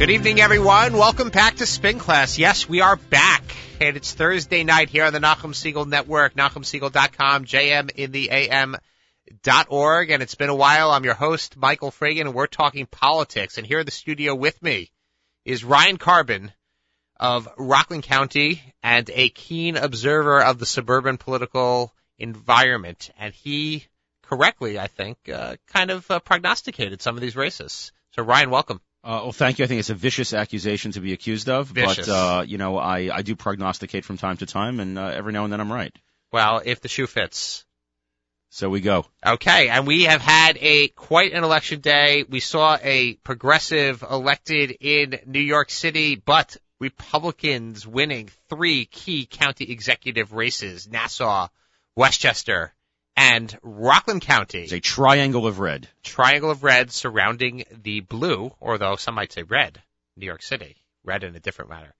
Good evening, everyone. Welcome back to Spin Class. Yes, we are back, and it's Thursday night here on the Nachum Segal Network, NachumSegal.com, JM in the AM dot org, and it's been a while. I'm your host, Michael Fragin, and we're talking politics. And here in the studio with me is Ryan Karben of Rockland County and a keen observer of the suburban political environment. And he correctly, I think, uh, kind of uh, prognosticated some of these races. So Ryan, welcome. Uh, well, thank you. I think it's a vicious accusation to be accused of, Vicious. but uh, you know, I, I do prognosticate from time to time, and uh, every now and then I'm right. Well, if the shoe fits. So we go. Okay, and we have had a quite an election day. We saw a progressive elected in New York City, but Republicans winning three key county executive races, Nassau, Westchester, and Rockland County. It's a triangle of red. triangle of red surrounding the blue, or though some might say red, New York City. Red in a different manner.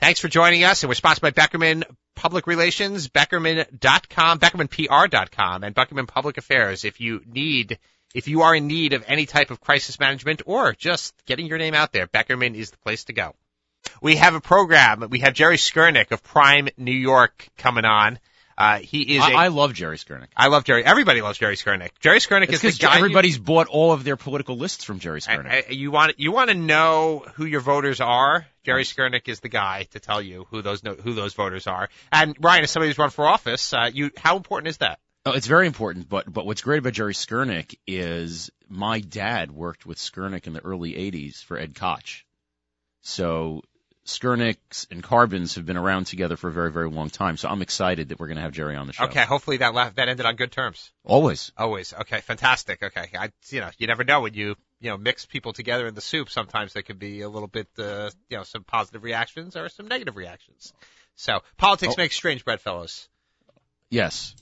Thanks for joining us, and we're sponsored by Beckerman Public Relations, Beckerman.com, BeckermanPR.com, and Beckerman Public Affairs. If you need, if you are in need of any type of crisis management or just getting your name out there, Beckerman is the place to go. We have a program. We have Jerry Skurnik of Prime New York coming on. Uh, he is I a- I love Jerry Skurnik. I love Jerry. Everybody loves Jerry Skurnik. Jerry Skurnik It's is the guy. you- everybody's bought all of their political lists from Jerry Skurnik. I- I- you want you want to know who your voters are. Jerry Skurnik is the guy to tell you who those who those voters are. And Ryan, as somebody who's run for office, uh, you how important is that? Oh, it's very important, but but what's great about Jerry Skurnik is my dad worked with Skurnik in the early '80s for Ed Koch, so Skurniks and Karbens have been around together for a very very long time. So I'm excited that we're going to have Jerry on the show. Okay, hopefully that la- that ended on good terms. always. Always. Okay, fantastic. Okay, I you know you never know when you you know mix people together in the soup. Sometimes there could be a little bit uh, you know some positive reactions or some negative reactions. So politics Oh. makes strange bread, fellows. Yes.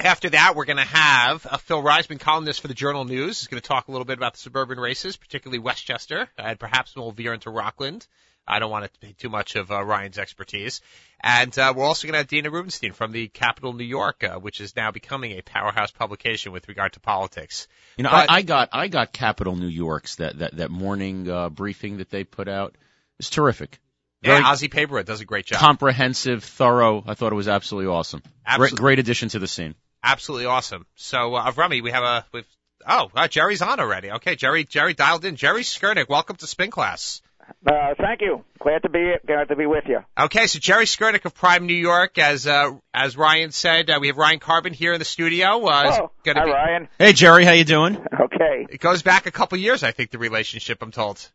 After that, we're going to have a Phil Reisman columnist for the Journal News. He's going to talk a little bit about the suburban races, particularly Westchester, and perhaps we'll veer into Rockland. I don't want it to be too much of uh, Ryan's expertise. And uh, we're also going to have Dana Rubinstein from the Capital New York, uh, which is now becoming a powerhouse publication with regard to politics. You know, But- I, I got I got Capital New York's that that that morning uh, briefing that they put out. It's terrific. Very yeah, Azi Paybarah does a great job. comprehensive, thorough. I thought it was absolutely awesome. Absolutely. Great, great addition to the scene. Absolutely awesome. So, uh, Rummy, we have a, we've, oh, uh, Jerry's on already. Okay, Jerry, Jerry dialed in. Jerry Skurnik, welcome to Spin Class. Uh, thank you. Glad to be glad to be with you. Okay, so Jerry Skurnik of Prime New York, as uh, as Ryan said, uh, we have Ryan Karben here in the studio. Uh, is Oh, gonna hi be- Ryan. Hey Jerry, how you doing? Okay. It goes back a couple years, I think, the relationship. I'm told.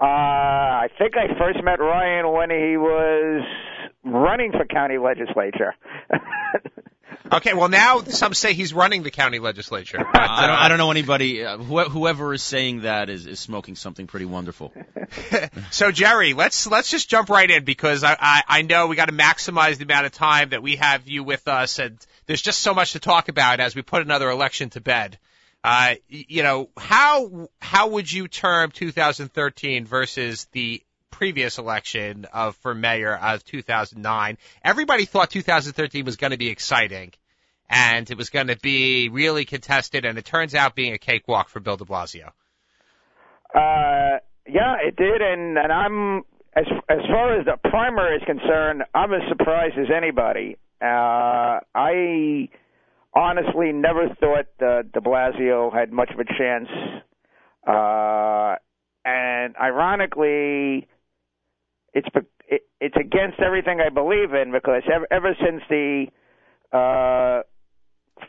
Uh, I think I first met Ryan when he was running for county legislature. Okay, well now some say he's running the county legislature. But, I don't, uh, I don't know anybody. Uh, wh- whoever is saying that is, is smoking something pretty wonderful. So Jerry, let's let's just jump right in because I I, I know we got to maximize the amount of time that we have you with us, and there's just so much to talk about as we put another election to bed. Uh, you know how how would you term 2013 versus the previous election of for mayor of 2009? Everybody thought 2013 was going to be exciting, and it was going to be really contested, and it turns out being a cakewalk for Bill De Blasio. uh, yeah, it did, and and I'm as as far as the primary is concerned, I'm as surprised as anybody. Uh, I honestly never thought uh, De Blasio had much of a chance, uh, and ironically, it's it, it's against everything I believe in because ever, ever since the uh,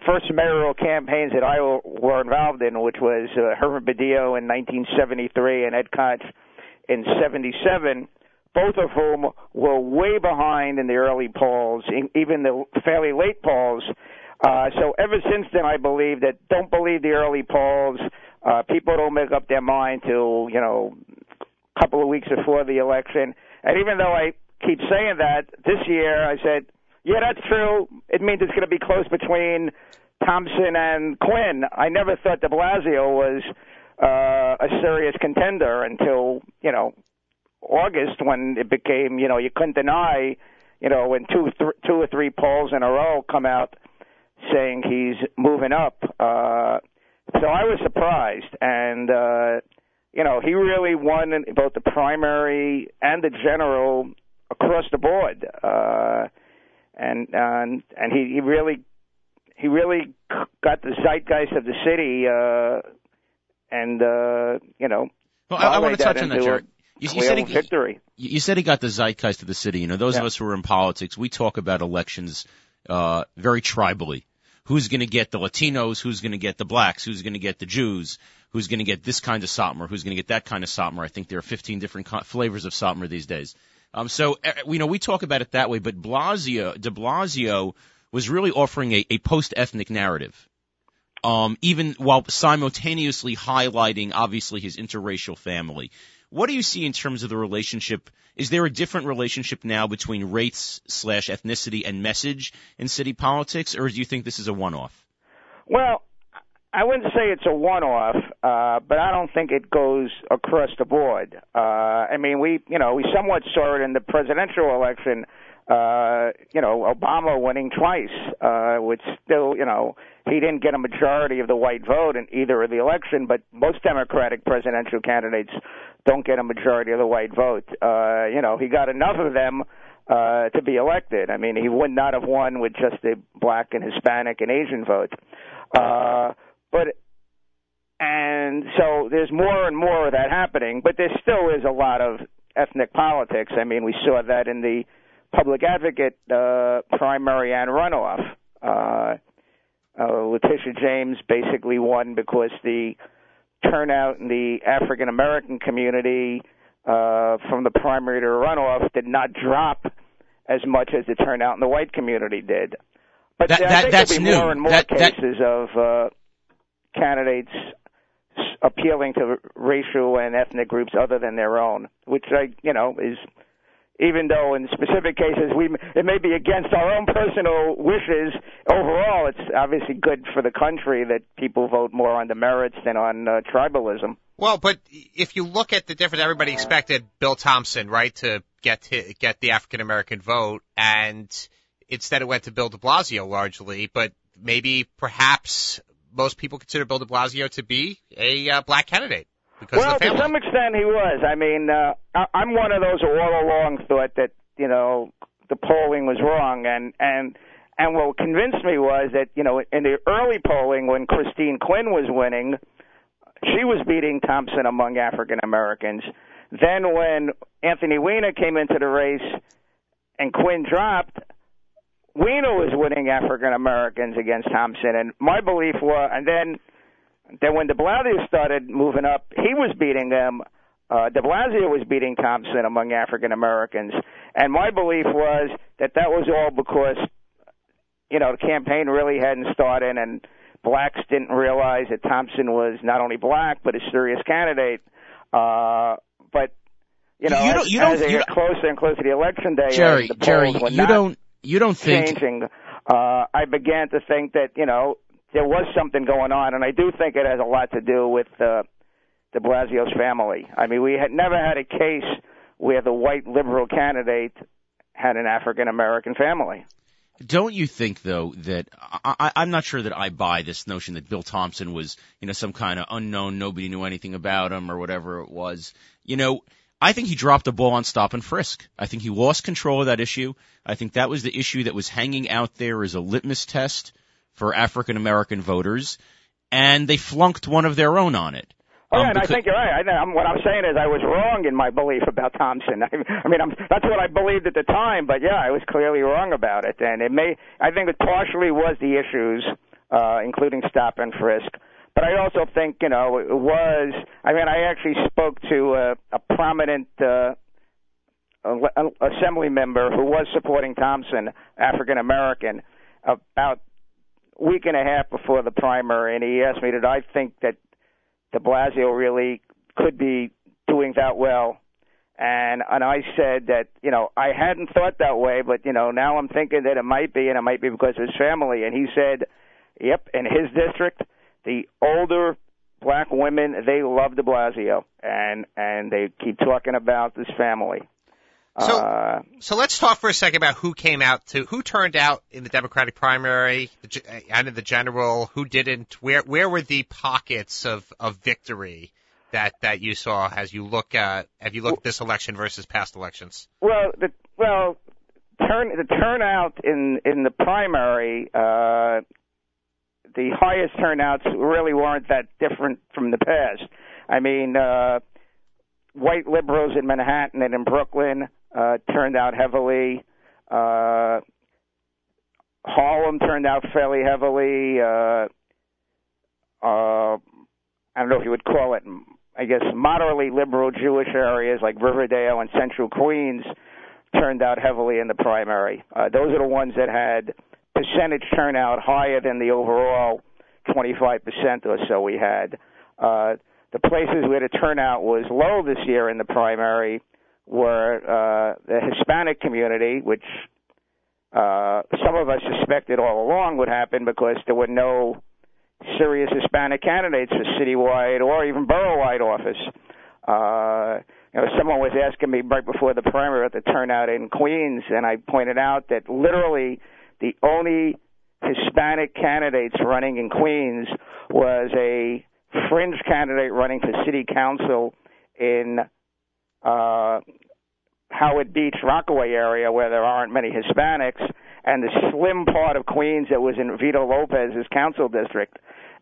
first mayoral campaigns that I were involved in, which was uh, Herman Badillo in 1973 and Ed Koch in 77, both of whom were way behind in the early polls, in, even the fairly late polls. Uh, so ever since then, I believe that don't believe the early polls. Uh, people don't make up their mind till you know a couple of weeks before the election. And even though I keep saying that, this year I said, yeah, that's true. It means it's going to be close between Thompson and Quinn. I never thought De Blasio was uh, a serious contender until you know August when it became you know you couldn't deny you know when two th- two or three polls in a row come out saying he's moving up. Uh, so I was surprised, and uh, you know, he really won in both the primary and the general across the board. Uh, and and and he, he really he really got the zeitgeist of the city uh and uh you know well, I, I want to touch on that, Jerry. You, you said he, victory. You said he got the zeitgeist of the city. You know, those yeah. of us who are in politics, we talk about elections uh very tribally. Who's going to get the Latinos? Who's going to get the blacks? Who's going to get the Jews? Who's going to get this kind of Satmar? Who's going to get that kind of Satmar? I think there are 15 different flavors of Satmar these days. Um, so uh, you know we talk about it that way, but Blasio, De Blasio was really offering a, a post-ethnic narrative, um, even while simultaneously highlighting obviously his interracial family. What do you see in terms of the relationship? Is there a different relationship now between race slash ethnicity and message in city politics, or do you think this is a one-off? Well, I wouldn't say it's a one-off, uh, but I don't think it goes across the board. Uh, I mean, we, you know, we somewhat saw it in the presidential election. Uh, you know, Obama winning twice, uh, which still, you know, he didn't get a majority of the white vote in either of the election, but most Democratic presidential candidates don't get a majority of the white vote. Uh, you know, he got enough of them uh, to be elected. I mean, he would not have won with just the black and Hispanic and Asian vote. Uh, but and so there's more and more of that happening, but there still is a lot of ethnic politics. I mean, we saw that in the public advocate uh, primary and runoff. Uh, uh, Letitia James basically won because the turnout in the African American community uh, from the primary to runoff did not drop as much as the turnout in the white community did. But that, that, think that's there'll be new. more and more that, cases of uh, candidates appealing to racial and ethnic groups other than their own, which I, you know, is even though in specific cases we it may be against our own personal wishes overall it's obviously good for the country that people vote more on the merits than on uh, tribalism. Well but if you look at the difference everybody expected bill thompson right to get to get the african american vote and instead it went to bill de blasio largely but maybe perhaps most people consider bill de blasio to be a uh, black candidate because well, of the family. to some extent, he was. I mean, uh, I, I'm one of those who all along thought that you know the polling was wrong, and and and what convinced me was that you know in the early polling when Christine Quinn was winning, she was beating Thompson among African Americans. Then when Anthony Weiner came into the race and Quinn dropped, Weiner was winning African Americans against Thompson, and my belief was, and then then when De Blasio started moving up, he was beating them. Uh, De Blasio was beating Thompson among African Americans, and my belief was that that was all because, you know, the campaign really hadn't started, and blacks didn't realize that Thompson was not only black but a serious candidate. Uh, but you know, You don't- as, you don't- as they you get closer and closer to the election day, Jerry, the Jerry, were you don't you don't think changing, uh, I began to think that you know there was something going on, and I do think it has a lot to do with uh, Blasio's family. I mean, we had never had a case where the white liberal candidate had an African American family. Don't you think though that I, I'm not sure that I buy this notion that Bill Thompson was, you know, some kind of unknown, nobody knew anything about him or whatever it was. You know, I think he dropped the ball on stop and frisk. I think he lost control of that issue. I think that was the issue that was hanging out there as a litmus test for African American voters, and they flunked one of their own on it. Oh, Um, yeah, and I think you're right. I, I'm, what I'm saying is I was wrong in my belief about Thompson. I, I mean, I'm, that's what I believed at the time, but yeah, I was clearly wrong about it. And it may, I think it partially was the issues, uh, including stop and frisk. But I also think, you know, it was, I mean, I actually spoke to a, a prominent, uh, assembly member who was supporting Thompson, African American, about week and a half before the primary, and he asked me, did I think that De Blasio really could be doing that well. And and I said that you know I hadn't thought that way, but you know now I'm thinking that it might be, and it might be because of his family. And he said, "Yep, in his district, the older black women they love De Blasio, and and they keep talking about this family." So- uh, So let's talk for a second about who came out to who turned out in the Democratic primary the and in the general, who didn't. Where where were the pockets of of victory that that you saw as you look uh, have you looked at this election versus past elections? Well, the well turn the turnout in in the primary, uh, the highest turnouts really weren't that different from the past. I mean, uh, white liberals in Manhattan and in Brooklyn uh, turned out heavily. Uh, Harlem turned out fairly heavily. Uh, uh, I don't know if you would call it, I guess, moderately liberal Jewish areas like Riverdale and Central Queens turned out heavily in the primary. Uh, those are the ones that had percentage turnout higher than the overall 25% or so we had. Uh, the places where the turnout was low this year in the primary were uh, the Hispanic community, which uh, some of us suspected all along would happen because there were no serious Hispanic candidates for citywide or even borough-wide office. Uh, you know, someone was asking me right before the primary at the turnout in Queens, and I pointed out that literally the only Hispanic candidates running in Queens was a fringe candidate running for city council in uh, Howard Beach, Rockaway area where there aren't many Hispanics, and the slim part of Queens that was in Vito Lopez's council district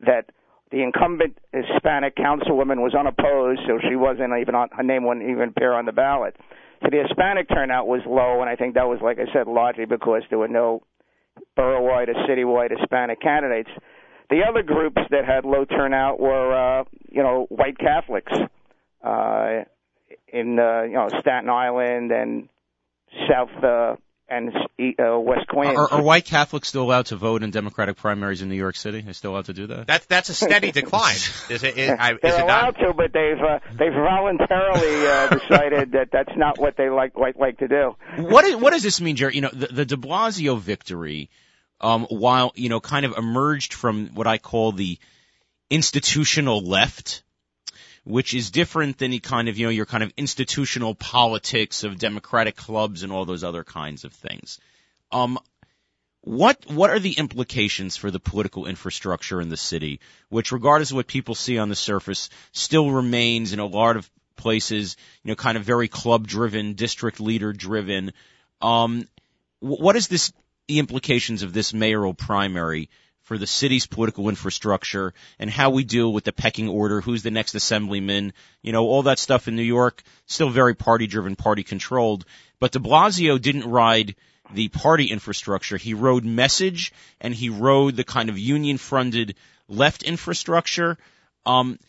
that the incumbent Hispanic councilwoman was unopposed, so she wasn't even on her name wouldn't even appear on the ballot. So the Hispanic turnout was low, and I think that was, like I said, largely because there were no borough-wide or city-wide Hispanic candidates. The other groups that had low turnout were, uh, you know, white Catholics uh, in, uh, you know, Staten Island and South uh, and uh, West Queens. Are, are white Catholics still allowed to vote in Democratic primaries in New York City? Are still allowed to do that? That's that's a steady decline. Is it? Is, They're is it allowed not? to, but they've uh, they've voluntarily uh, decided that that's not what they like like like to do. what is, what does this mean, Jerry? You know, the, the De Blasio victory, um, while you know, kind of emerged from what I call the institutional left, which is different than the kind of you know your kind of institutional politics of democratic clubs and all those other kinds of things. Um, what what are the implications for the political infrastructure in the city, which, regardless of what people see on the surface, still remains in a lot of places, you know, kind of very club driven, district leader driven. Um, what is this the implications of this mayoral primary for the city's political infrastructure and how we deal with the pecking order, who's the next assemblyman, you know, all that stuff in New York, still very party driven, party controlled. But de Blasio didn't ride the party infrastructure. He rode message and he rode the kind of union fronted left infrastructure. Um,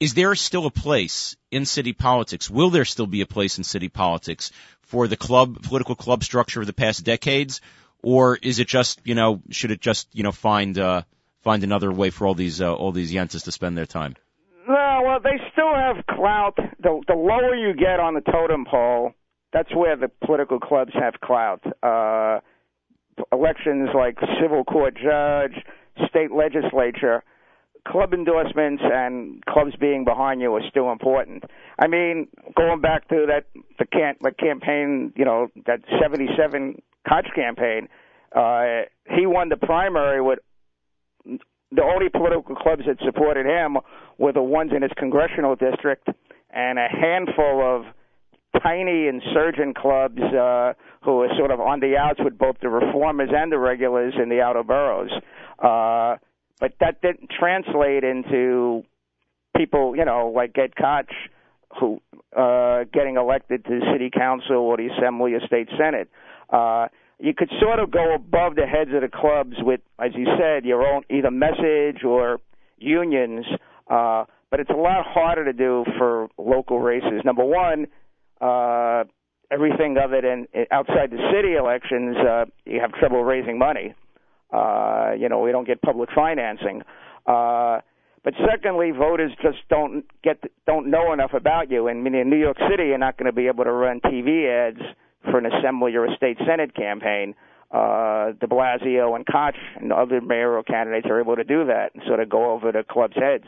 is there still a place in city politics? Will there still be a place in city politics for the club, political club structure of the past decades? Or is it just, you know, should it just, you know, find, uh, find another way for all these, uh, all these yentas to spend their time? No, well, they still have clout. The, the lower you get on the totem pole, that's where the political clubs have clout. Uh, elections like civil court judge, state legislature, club endorsements and clubs being behind you are still important. I mean, going back to that the can the campaign, you know, that 77 Koch campaign, uh, he won the primary with the only political clubs that supported him were the ones in his congressional district and a handful of tiny insurgent clubs uh, who are sort of on the outs with both the reformers and the regulars in the outer boroughs. Uh, but that didn't translate into people, you know, like Ed Koch, who uh, getting elected to city council or the assembly or state senate. Uh, you could sort of go above the heads of the clubs with, as you said, your own either message or unions. Uh, but it's a lot harder to do for local races. Number one, uh, everything other than outside the city elections, uh, you have trouble raising money. Uh, you know, we don't get public financing. Uh, but secondly, voters just don't get don't know enough about you. And in New York City, you're not going to be able to run TV ads for an assembly or a state senate campaign. Uh, De Blasio and Koch and other mayoral candidates are able to do that and sort of go over the club's heads.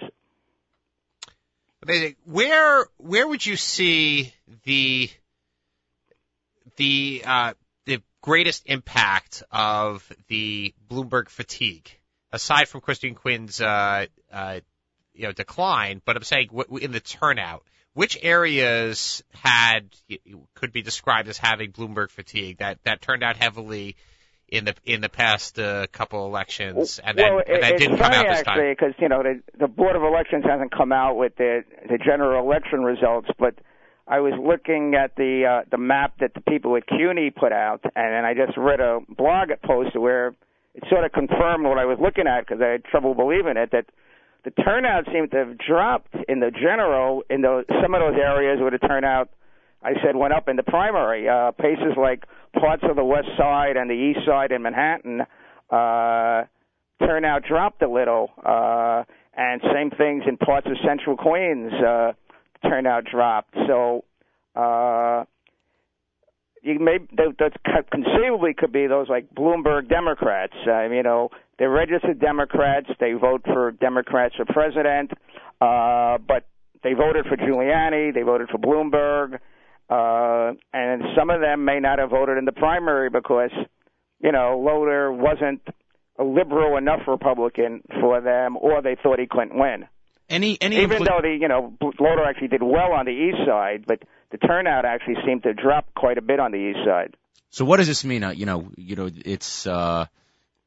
Where where would you see the the uh, the greatest impact of the Bloomberg fatigue, aside from Christine Quinn's uh, uh, you know decline, but I'm saying in the turnout, which areas had could be described as having Bloomberg fatigue that that turned out heavily in the in the past uh, couple elections, and then well, and that didn't come out this actually time. because you know the the board of elections hasn't come out with the the general election results, but I was looking at the uh, the map that the people at CUNY put out, and then I just read a blog post where it sort of confirmed what I was looking at because I had trouble believing it that the turnout seemed to have dropped in the general in those some of those areas where the turnout I said went up in the primary. Uh, places like parts of the west side and the east side in Manhattan, uh, turnout dropped a little, uh, and same things in parts of central Queens. Uh, turnout dropped. So uh, you may that, that conceivably could be those like Bloomberg Democrats. Uh, you know, they're registered Democrats. They vote for Democrats for president, uh, but they voted for Giuliani. They voted for Bloomberg, uh, and some of them may not have voted in the primary because you know Lhota wasn't a liberal enough Republican for them, or they thought he couldn't win. Any any Even impli- though the you know Lhota actually did well on the east side, but the turnout actually seemed to drop quite a bit on the east side. So what does this mean? Uh, you know, you know, it's uh,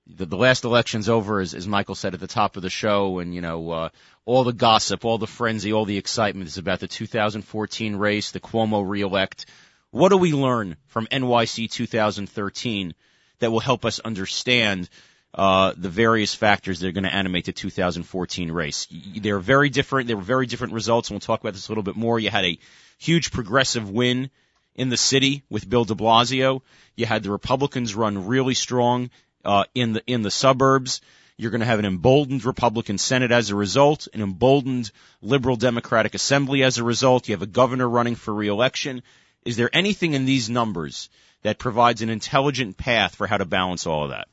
the, the last election's over, as, as Michael said at the top of the show, and you know, uh, all the gossip, all the frenzy, all the excitement is about the 2014 race, the Cuomo reelect. What do we learn from NYC 2013 that will help us understand uh, the various factors that are going to animate the 2014 race? They're very different. They were very different results, and we'll talk about this a little bit more. You had a huge progressive win in the city with Bill de Blasio. You had the Republicans run really strong uh, in the in the suburbs. You're going to have an emboldened Republican Senate as a result, an emboldened liberal Democratic Assembly as a result. You have a governor running for reelection. Is there anything in these numbers that provides an intelligent path for how to balance all of that?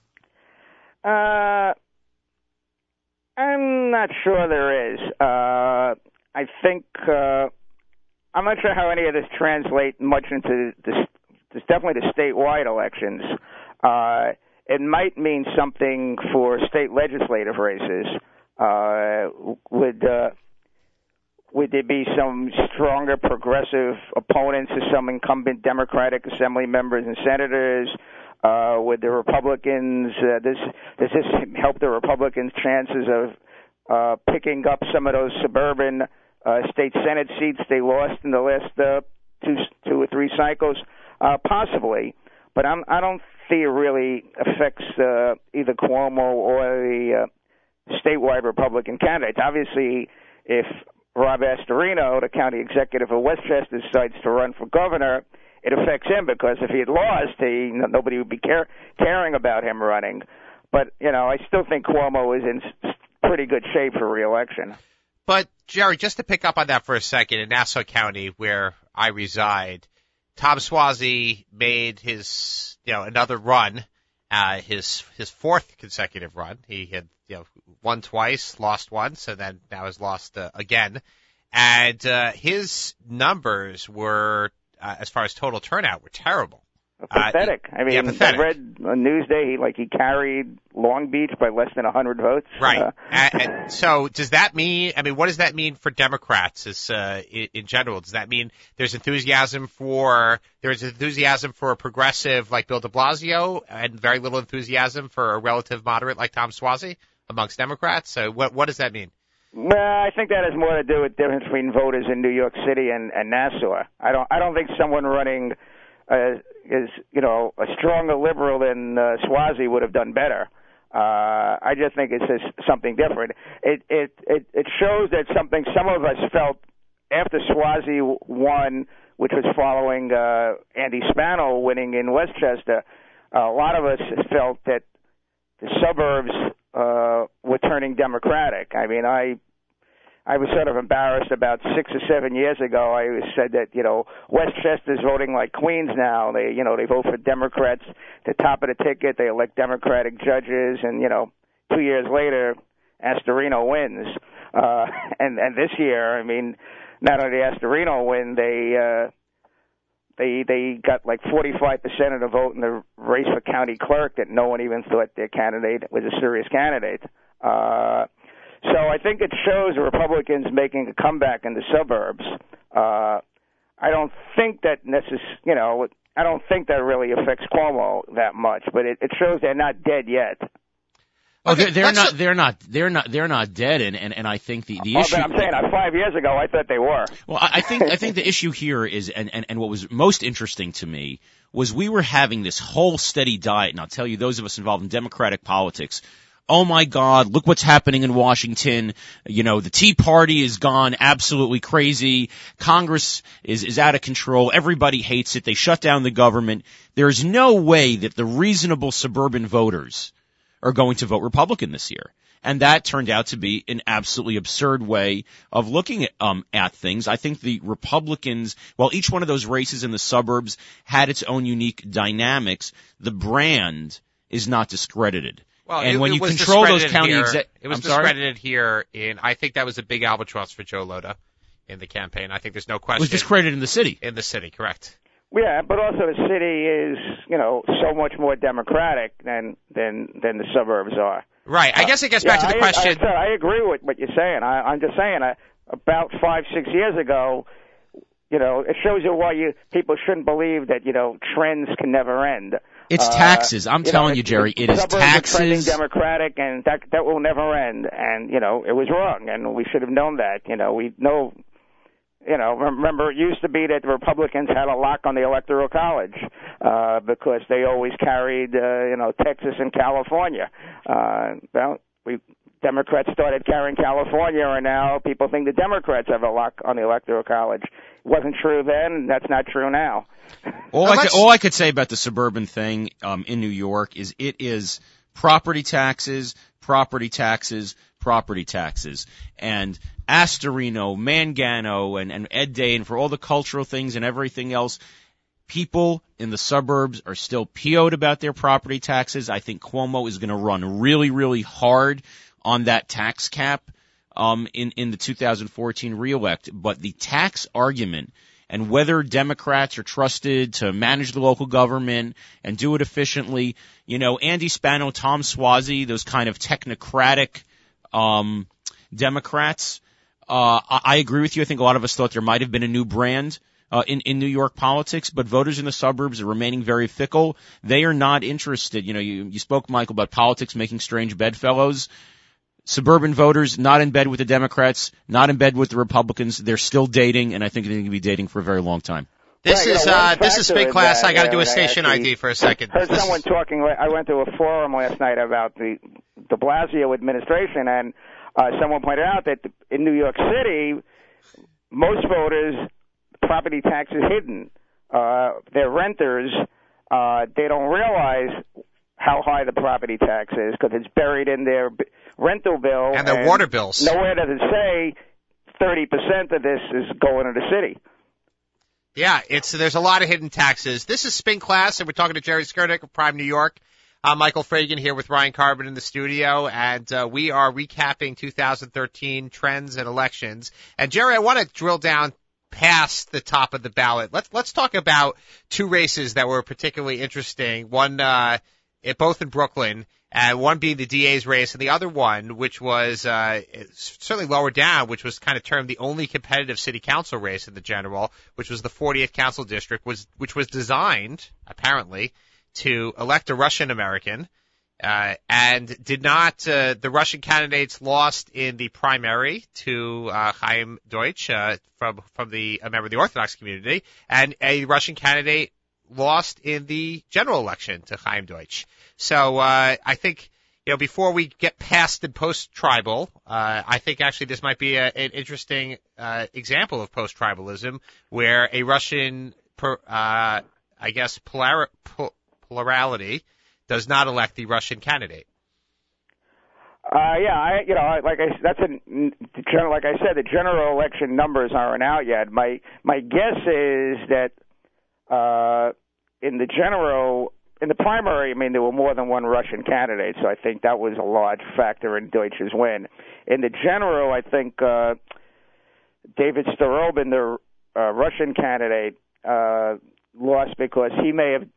Uh, I'm not sure there is. Uh, I think uh, I'm not sure how any of this translates much into this. This definitely the statewide elections. Uh, it might mean something for state legislative races. Uh, would uh, would there be some stronger progressive opponents to some incumbent Democratic Assembly members and senators? Uh, would the Republicans uh, this does this help the Republicans' chances of uh, picking up some of those suburban uh, state senate seats they lost in the last uh, two two or three cycles? Uh, possibly, but I'm, I don't think it really affects uh, either Cuomo or the uh, statewide Republican candidates. Obviously, if Rob Astorino, the county executive of Westchester, decides to run for governor, it affects him because if he had lost, he nobody would be care, caring about him running. But you know, I still think Cuomo is in pretty good shape for reelection. But Jerry, just to pick up on that for a second, in Nassau County, where I reside, Tom Suozzi made his, you know, another run, uh, his his fourth consecutive run. He had, you know, won twice, lost once, and then now has lost uh, again. And uh, his numbers were, uh, as far as total turnout, were terrible. Uh, Pathetic. I mean, yeah, pathetic. I read on Newsday he like he carried Long Beach by less than a hundred votes. Right. Uh, and, and so does that mean, I mean, what does that mean for Democrats as, uh, in, in general? Does that mean there's enthusiasm for, there's enthusiasm for a progressive like Bill de Blasio and very little enthusiasm for a relative moderate like Tom Suozzi amongst Democrats? So what, what does that mean? Well, I think that has more to do with the difference between voters in New York City and, and Nassau. I don't I don't think someone running uh, is you know a stronger liberal than uh, Suozzi would have done better. Uh, I just think it's just something different. It it it it shows that something some of us felt after Suozzi won, which was following uh, Andy Spano winning in Westchester. a lot of us felt that the suburbs uh, were turning Democratic. I mean, I I was sort of embarrassed about six or seven years ago. I said that you know Westchester's voting like Queens now. They you know they vote for Democrats. The top of the ticket, they elect Democratic judges, and you know two years later, Astorino wins. Uh, and and this year, I mean, not only did Astorino win, they uh, they they got like 45% of the vote in the race for county clerk that no one even thought their candidate was a serious candidate. Uh, So I think it shows the Republicans making a comeback in the suburbs. Uh, I don't think that necess- you know, I don't think that really affects Cuomo that much, but it, it shows they're not dead yet. Oh, Okay, they're, they're let's- not. They're not. They're not. They're not dead. And and, and I think the the Oh, issue. I'm saying uh, five years ago, I thought they were. Well, I I think I think the issue here is, and, and and what was most interesting to me was we were having this whole steady diet, and I'll tell you, those of us involved in Democratic politics. Oh my God! Look what's happening in Washington. You know, the Tea Party is gone absolutely crazy. Congress is is out of control. Everybody hates it. They shut down the government. There's no way that the reasonable suburban voters are going to vote Republican this year. And that turned out to be an absolutely absurd way of looking at, um, at things. I think the Republicans, while each one of those races in the suburbs had its own unique dynamics, the brand is not discredited. Well, and it, when it you was control those discredited county here, exec- it was I'm sorry? discredited here in. I think that was a big albatross for Joe Lhota in the campaign. I think there's no question. It question was discredited in the city. in the city. Correct. Yeah, but also the city is, you know, so much more democratic than than than the suburbs are. Right. I guess it gets back yeah, to the I, question. I, I agree with what you're saying. I, I'm just saying, uh, about five, six years ago, you know, it shows you why you people shouldn't believe that you know trends can never end. It's Uh, taxes. I'm you know, telling you, Jerry, it is suburbs are trending taxes. Democratic, and that that will never end. And you know, it was wrong, and we should have known that. You know, we know. You know, remember it used to be that the Republicans had a lock on the Electoral College uh, because they always carried, uh, you know, Texas and California. Uh, well, we Democrats started carrying California, and now people think the Democrats have a lock on the Electoral College. It wasn't true then. That's not true now. All I, could, all I could say about the suburban thing um, in New York is it is property taxes, property taxes, property taxes, and Astorino, Mangano, and, and Ed Day, and for all the cultural things and everything else. People in the suburbs are still PO'd about their property taxes. I think Cuomo is going to run really, really hard on that tax cap um, in in the 2014 reelect. But the tax argument and whether Democrats are trusted to manage the local government and do it efficiently, you know, Andy Spano, Tom Suozzi, those kind of technocratic um, Democrats. Uh, I, I agree with you. I think a lot of us thought there might have been a new brand uh, in in New York politics, but voters in the suburbs are remaining very fickle. They are not interested. You know, you you spoke, Michael, about politics making strange bedfellows. Suburban voters not in bed with the Democrats, not in bed with the Republicans. They're still dating, and I think they're going to be dating for a very long time. This Right, you is know, uh, this is factor spin in class. that, I got to do a station actually ID for a second. Heard This someone is- talking. I went to a forum last night about the De Blasio administration, and uh, someone pointed out that in New York City, most voters property tax is hidden. Uh, they're renters. Uh, they don't realize how high the property tax is because it's buried in their b- rental bill And their water bills. Nowhere does it say thirty percent of this is going to the city. Yeah, it's there's a lot of hidden taxes. This is Spin Class, and we're talking to Jerry Skurnik of Prime New York. I'm Michael Fragin here with Ryan Karben in the studio, and uh, we are recapping 2013 trends and elections. And Jerry, I want to drill down past the top of the ballot. Let's let's talk about two races that were particularly interesting. One, uh, it, both in Brooklyn, and one being the DA's race, and the other one, which was uh, certainly lower down, which was kind of termed the only competitive city council race in the general, which was the 40th council district, was which was designed apparently to elect a Russian American. Uh, and did not, uh, the Russian candidates lost in the primary to, uh, Chaim Deutsch, uh, from, from the, a member of the Orthodox community, and a Russian candidate lost in the general election to Chaim Deutsch. So, uh, I think, you know, before we get past the post-tribal, uh, I think actually this might be a, an interesting, uh, example of post-tribalism where a Russian, per, uh, I guess, plurality does not elect the Russian candidate. Uh, yeah, I, you know, like I, that's a general, like I said, the general election numbers aren't out yet. My my guess is that uh, in the general, in the primary, I mean, there were more than one Russian candidate, so I think that was a large factor in Deutsch's win. In the general, I think uh, David Storobin, the uh, Russian candidate, uh, lost because he may have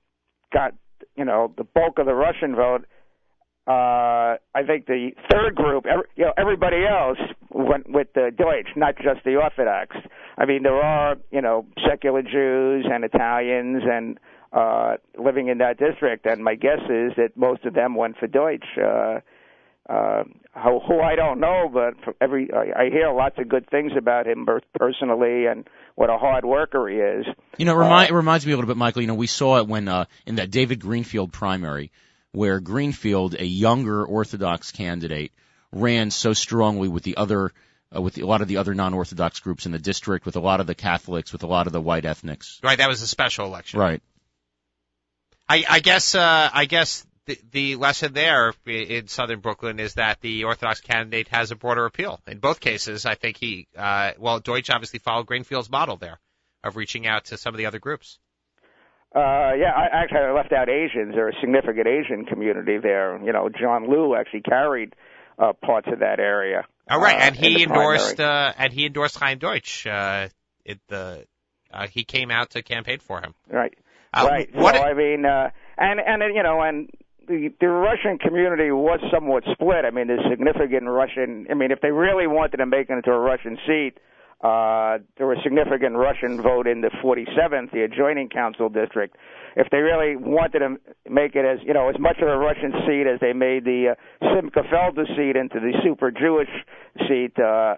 got, you know, the bulk of the Russian vote uh, I think the third group, every, you know, everybody else went with the Deutsch, not just the Orthodox. I mean, there are, you know, secular Jews and Italians and uh, living in that district, and my guess is that most of them went for Deutsch. Uh, uh, who, who I don't know, but every I, I hear lots of good things about him personally and what a hard worker he is. You know, remind, uh, it reminds me a little bit, Michael. You know, we saw it when uh, in that David Greenfield primary, where Greenfield, a younger Orthodox candidate, ran so strongly with the other. Uh, with the, a lot of the other non-Orthodox groups in the district, with a lot of the Catholics, with a lot of the white ethnics. Right, that was a special election. Right. I, I guess uh, I guess the, the lesson there in southern Brooklyn is that the Orthodox candidate has a broader appeal. In both cases, I think he, uh, well, Deutsch obviously followed Greenfield's model there of reaching out to some of the other groups. Uh, yeah, I actually I left out Asians. There's a significant Asian community there. You know, John Liu actually carried uh, parts of that area. All right, uh, and he endorsed uh, and he endorsed Chaim Deutsch. Uh, it the uh, he came out to campaign for him. Right. Uh, right. What so it, I mean, uh, and and you know, and the the Russian community was somewhat split. I mean, there's significant Russian. I mean, if they really wanted to make it into a Russian seat, uh, there was significant Russian vote in the 47th, the adjoining council district. If they really wanted to make it as you know as much of a Russian seat as they made the uh, Simcha Felder seat into the super Jewish seat, uh,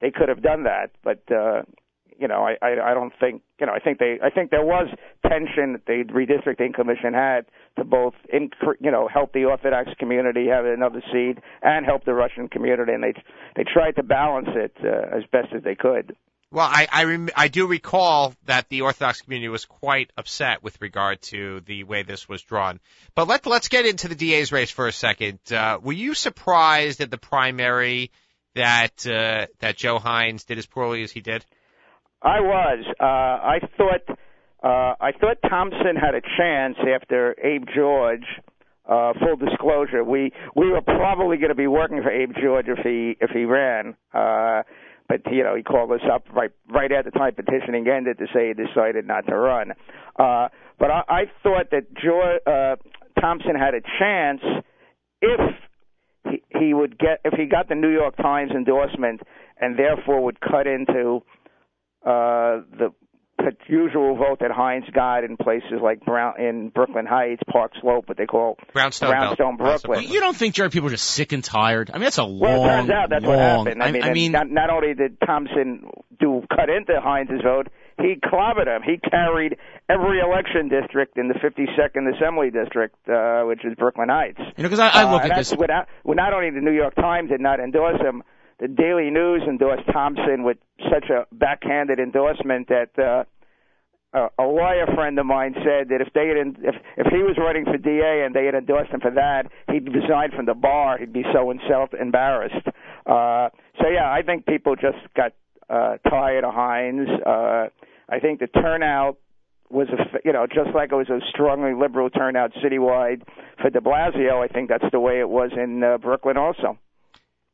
they could have done that. But uh, you know, I, I I don't think you know I think they I think there was tension that the redistricting commission had to both in you know help the Orthodox community have another seat and help the Russian community, and they they tried to balance it uh, as best as they could. Well, I I, rem- I do recall that the Orthodox community was quite upset with regard to the way this was drawn. But let let's get into the DA's race for a second. Uh, were you surprised at the primary that uh, that Joe Hynes did as poorly as he did? I was. Uh, I thought. Uh, I thought Thompson had a chance after Abe George. Uh, full disclosure, we we were probably going to be working for Abe George if he if he ran. Uh, but you know he called us up right right at the time petitioning ended to say he decided not to run. Uh, but I, I thought that George, uh, Thompson had a chance if he, he would get if he got the New York Times endorsement and therefore would cut into uh, the usual vote that Hynes got in places like Brown in Brooklyn Heights, Park Slope, what they call Brownstone, Brownstone Brooklyn. You don't think Jerry people are just sick and tired? I mean, that's a long. Well, it turns out that's long, what happened. I I, mean, I mean, not, not only did Thompson do cut into Hynes's vote, he clobbered him. He carried every election district in the 52nd Assembly District, uh, which is Brooklyn Heights. you know, because I, I look uh, at that's this. Without, well, not only the New York Times did not endorse him, the Daily News endorsed Thompson with such a backhanded endorsement that uh, a, a lawyer friend of mine said that if they had, if if he was running for DA and they had endorsed him for that, he'd resign from the bar. He'd be so self embarrassed. Uh, so yeah, I think people just got uh, tired of Hynes. Uh, I think the turnout was a you know just like it was a strongly liberal turnout citywide for De Blasio. I think that's the way it was in uh, Brooklyn also.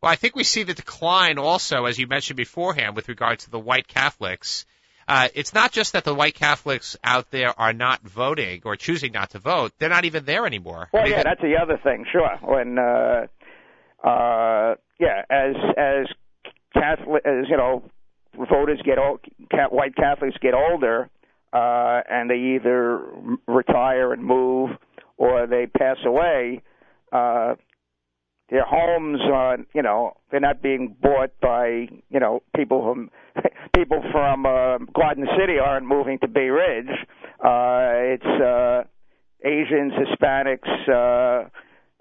Well, I think we see the decline also, as you mentioned beforehand, with regard to the white Catholics. Uh, it's not just that the white Catholics out there are not voting or choosing not to vote; they're not even there anymore. Well, I mean, yeah, that's the other thing. Sure, when uh, uh, yeah, as as Catholic, as you know, voters get old, white Catholics get older, uh, and they either retire and move or they pass away. Uh, their homes are, you know, they're not being bought by, you know, people from people from uh, Garden City aren't moving to Bay Ridge. Uh, it's uh, Asians, Hispanics, uh,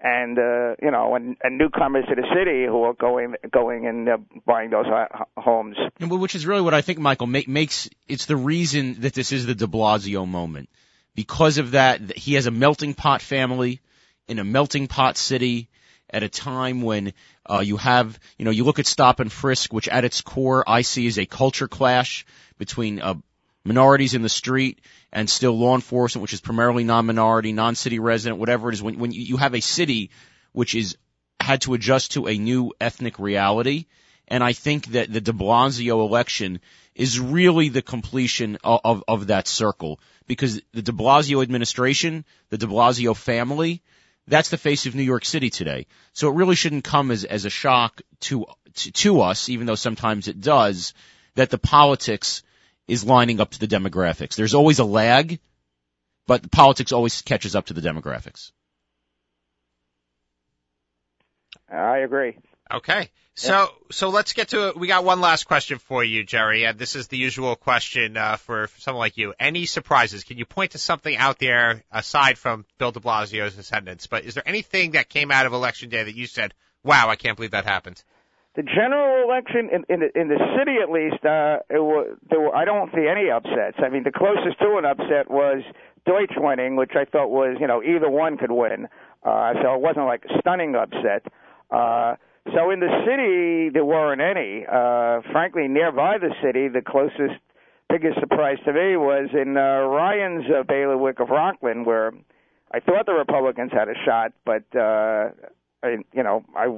and uh, you know, and, and newcomers to the city who are going going and uh, buying those uh, homes. Which is really what I think, Michael, make, makes it's the reason that this is the De Blasio moment. Because of that, he has a melting pot family in a melting pot city at a time when uh, you have, you know, you look at stop and frisk, which at its core I see is a culture clash between uh, minorities in the street and still law enforcement, which is primarily non-minority, non-city resident, whatever it is. When, when you have a city which is had to adjust to a new ethnic reality, and I think that the De Blasio election is really the completion of, of, of that circle because the De Blasio administration, the De Blasio family, That's the face of New York City today. So it really shouldn't come as, as a shock to, to, to us, even though sometimes it does, that the politics is lining up to the demographics. There's always a lag, but the politics always catches up to the demographics. I agree. Okay. So, so let's get to it. We got one last question for you, Jerry. And this is the usual question, uh, for, for someone like you. Any surprises? Can you point to something out there aside from Bill de Blasio's ascendance? But is there anything that came out of election day that you said, wow, I can't believe that happened? The general election in in the, in the city, at least, uh, it was, there were, I don't see any upsets. I mean, the closest to an upset was Deutsch winning, which I thought was, you know, either one could win. Uh, so it wasn't like a stunning upset. Uh, so in the city, there weren't any. Uh, frankly, nearby the city, the closest, biggest surprise to me was in uh, Ryan's uh, bailiwick of Rockland, where I thought the Republicans had a shot, but uh, I, you know, I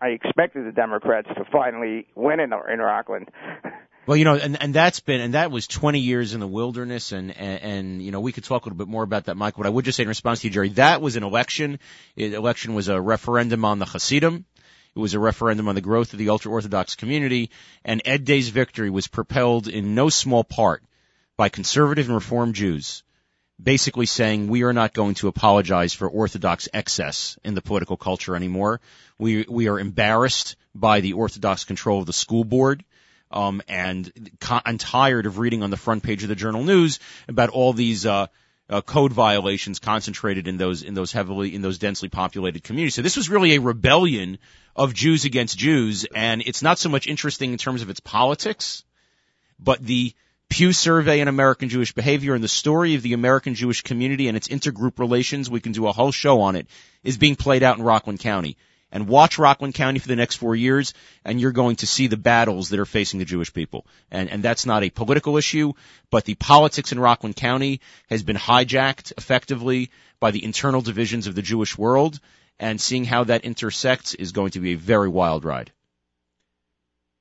I expected the Democrats to finally win in in Rockland. Well, you know, and and that's been and that was 20 years in the wilderness, and and, and you know we could talk a little bit more about that, Mike. But I would just say in response to you, Jerry, that was an election. It, election was a referendum on the Hasidim. It was a referendum on the growth of the ultra Orthodox community, and Ed Day's victory was propelled in no small part by conservative and Reform Jews, basically saying we are not going to apologize for Orthodox excess in the political culture anymore. We we are embarrassed by the Orthodox control of the school board um, and I'm tired of reading on the front page of the Journal News about all these uh, uh, code violations concentrated in those in those heavily in those densely populated communities. So this was really a rebellion of Jews against Jews, and it's not so much interesting in terms of its politics, but the Pew Survey on American Jewish Behavior and the story of the American Jewish community and its intergroup relations, we can do a whole show on it, is being played out in Rockland County and watch Rockland County for the next four years, and you're going to see the battles that are facing the Jewish people. And, and that's not a political issue, but the politics in Rockland County has been hijacked effectively by the internal divisions of the Jewish world, and seeing how that intersects is going to be a very wild ride.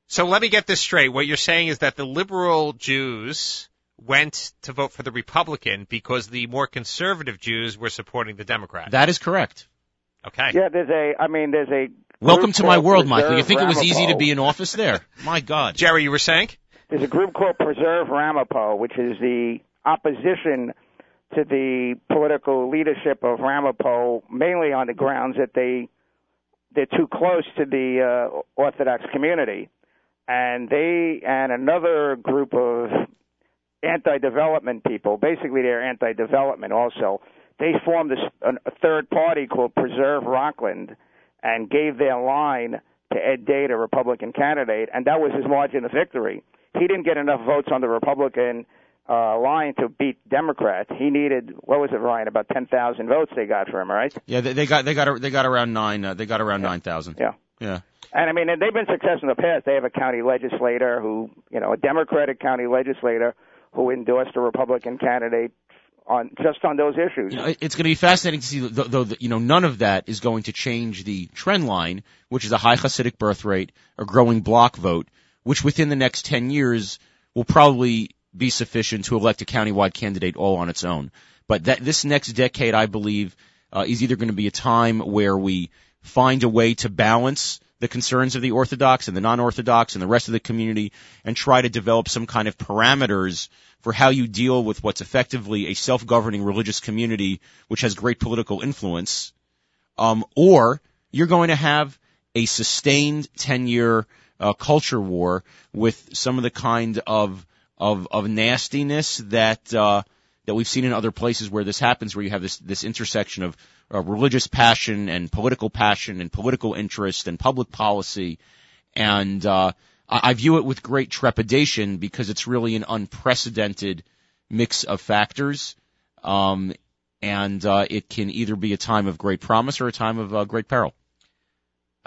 So let me get this straight. What you're saying is that the liberal Jews went to vote for the Republican because the more conservative Jews were supporting the Democrat. That is correct. Okay. Yeah, there's a. I mean, there's a. Welcome to my world, Michael. You think it was easy to be in office there? My God. Jerry, you were saying? There's a group called Preserve Ramapo, which is the opposition to the political leadership of Ramapo, mainly on the grounds that they they're too close to the uh, Orthodox community, and they and another group of anti-development people. Basically, they're anti-development also they formed a, a third party called Preserve Rockland and gave their line to Ed Day, the Republican candidate, and that was his margin of victory. He didn't get enough votes on the Republican uh, line to beat Democrats. He needed what was it, Ryan? About ten thousand votes they got for him, right? Yeah, they, they got they got they got around nine. Uh, they got around yeah. nine thousand. Yeah. Yeah. And I mean, and they've been successful in the past. They have a county legislator who, you know, a Democratic county legislator who endorsed a Republican candidate on just on those issues. You know, it's going to be fascinating to see, though, you know, none of that is going to change the trend line, which is a high Hasidic birth rate, a growing block vote, which within the next 10 years will probably be sufficient to elect a countywide candidate all on its own. But that this next decade, I believe, uh, is either going to be a time where we find a way to balance the concerns of the Orthodox and the non-Orthodox and the rest of the community and try to develop some kind of parameters for how you deal with what's effectively a self-governing religious community which has great political influence, um, or you're going to have a sustained 10-year uh, culture war with some of the kind of of, of nastiness that uh, that we've seen in other places where this happens, where you have this this intersection of uh, religious passion and political passion and political interest and public policy, and uh, I I view it with great trepidation because it's really an unprecedented mix of factors. Um, and uh, it can either be a time of great promise or a time of uh, great peril.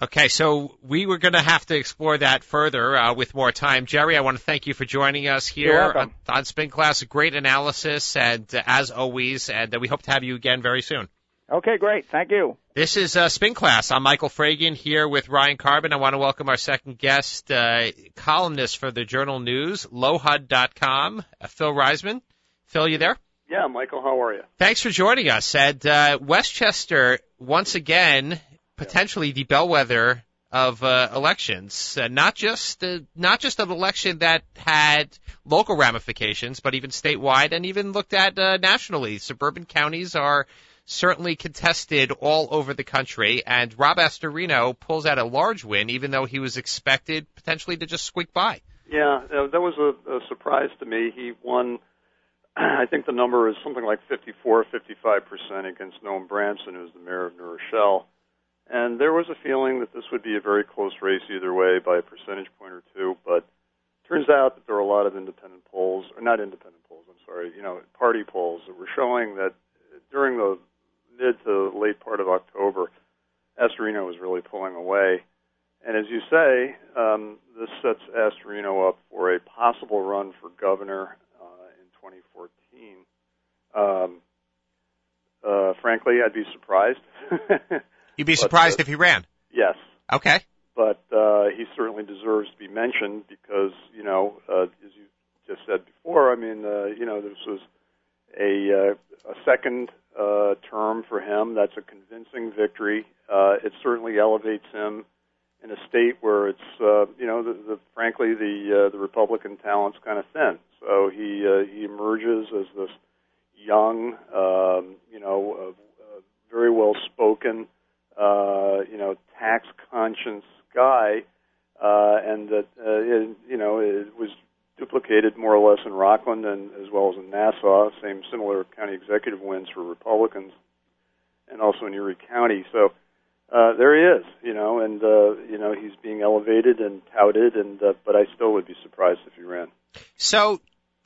Okay, so we were going to have to explore that further uh, with more time. Jerry, I want to thank you for joining us here on, on, Spin Class. Great analysis, and uh, as always, and uh, we hope to have you again very soon. Okay, great. Thank you. This is uh, Spin Class. I'm Michael Fragin here with Ryan Karben. I want to welcome our second guest, uh, columnist for the Journal News, lohud.com, uh, Phil Reisman. Phil, you there? Yeah, Michael, how are you? Thanks for joining us. And uh, Westchester, once again, potentially the bellwether of uh, elections, uh, not just uh, not just an election that had local ramifications, but even statewide, and even looked at uh, nationally. Suburban counties are certainly contested all over the country, and Rob Astorino pulls out a large win, even though he was expected potentially to just squeak by. Yeah, uh, that was a, a surprise to me. He won I think the number is something like 54, 55 percent against Noam Bramson, who's the mayor of New Rochelle. And there was a feeling that this would be a very close race either way by a percentage point or two. But turns out that there are a lot of independent polls, or not independent polls, I'm sorry, you know, party polls that were showing that during the mid to late part of October, Astorino was really pulling away. And as you say, um, this sets Astorino up for a possible run for governor in 2014. Um, uh, frankly, I'd be surprised. You'd be surprised but, if he ran. Yes. Okay. But uh, he certainly deserves to be mentioned because, you know, uh, as you just said before, I mean, uh, you know, this was a, uh, a second uh, term for him. That's a convincing victory. Uh, it certainly elevates him in a state where it's, uh, you know, the, the, frankly, the uh, the Republican talent's kind of thin. So he uh, he emerges as this young, um, you know, uh, uh, very well spoken, uh, you know, tax conscious guy, uh, and that uh, it, you know it was duplicated more or less in Rockland and as well as in Nassau. Same similar county executive wins for Republicans, and also in Erie County. So. Uh, there he is, you know, and uh, you know he's being elevated and touted, and uh, but I still would be surprised if he ran. So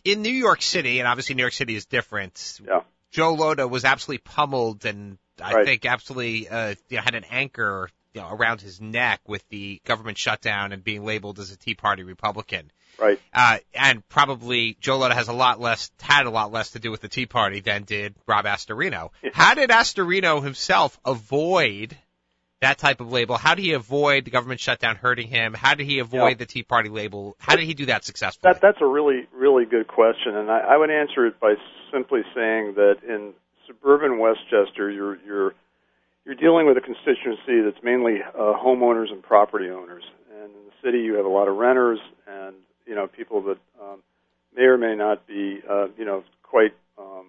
in New York City, and obviously New York City is different. Yeah. Joe Lhota was absolutely pummeled, and I right. think absolutely uh, you know, had an anchor you know, around his neck with the government shutdown and being labeled as a Tea Party Republican. Right. Uh, and probably Joe Lhota has a lot less, had a lot less to do with the Tea Party than did Rob Astorino. How did Astorino himself avoid that type of label? How did he avoid the government shutdown hurting him? How did he avoid yeah. the Tea Party label? How did he do that successfully? That, that's a really, really good question, and I, I would answer it by simply saying that in suburban Westchester, you're you're you're dealing with a constituency that's mainly uh, homeowners and property owners, and in the city you have a lot of renters and you know people that um, may or may not be uh, you know quite um,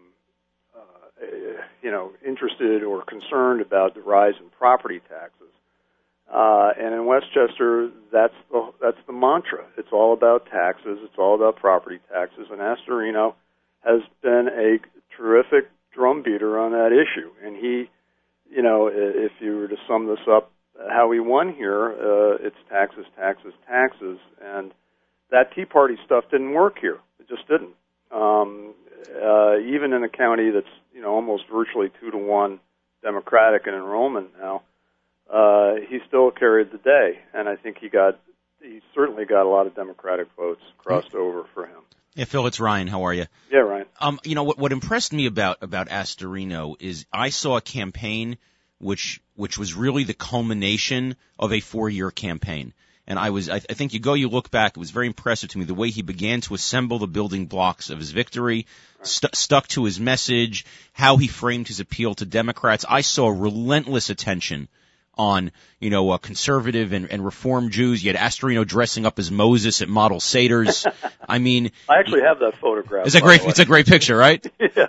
uh, you know interested or concerned about the rise in property taxes. Uh, and in Westchester, that's the that's the mantra. It's all about taxes. It's all about property taxes. And Astorino has been a terrific drumbeater on that issue. And he, you know, if you were to sum this up, how he won here, uh, it's taxes, taxes, taxes, and that Tea Party stuff didn't work here. It just didn't. Um, uh, even in a county that's you know almost virtually two to one Democratic in enrollment now uh, he still carried the day, and I think he got he certainly got a lot of Democratic votes crossed mm-hmm. over for him. Yeah, Phil, it's Ryan. How are you? Yeah, Ryan. Um, you know what? What impressed me about about Astorino is I saw a campaign which which was really the culmination of a four year campaign. And I was, I, I think you go, you look back, it was very impressive to me the way he began to assemble the building blocks of his victory, right. st- stuck to his message, how he framed his appeal to Democrats. I saw relentless attention on, you know, uh, conservative and, and reform Jews. You had Astorino dressing up as Moses at model Seders. I mean, I actually have that photograph. It's a great, it's a great picture, right? yeah.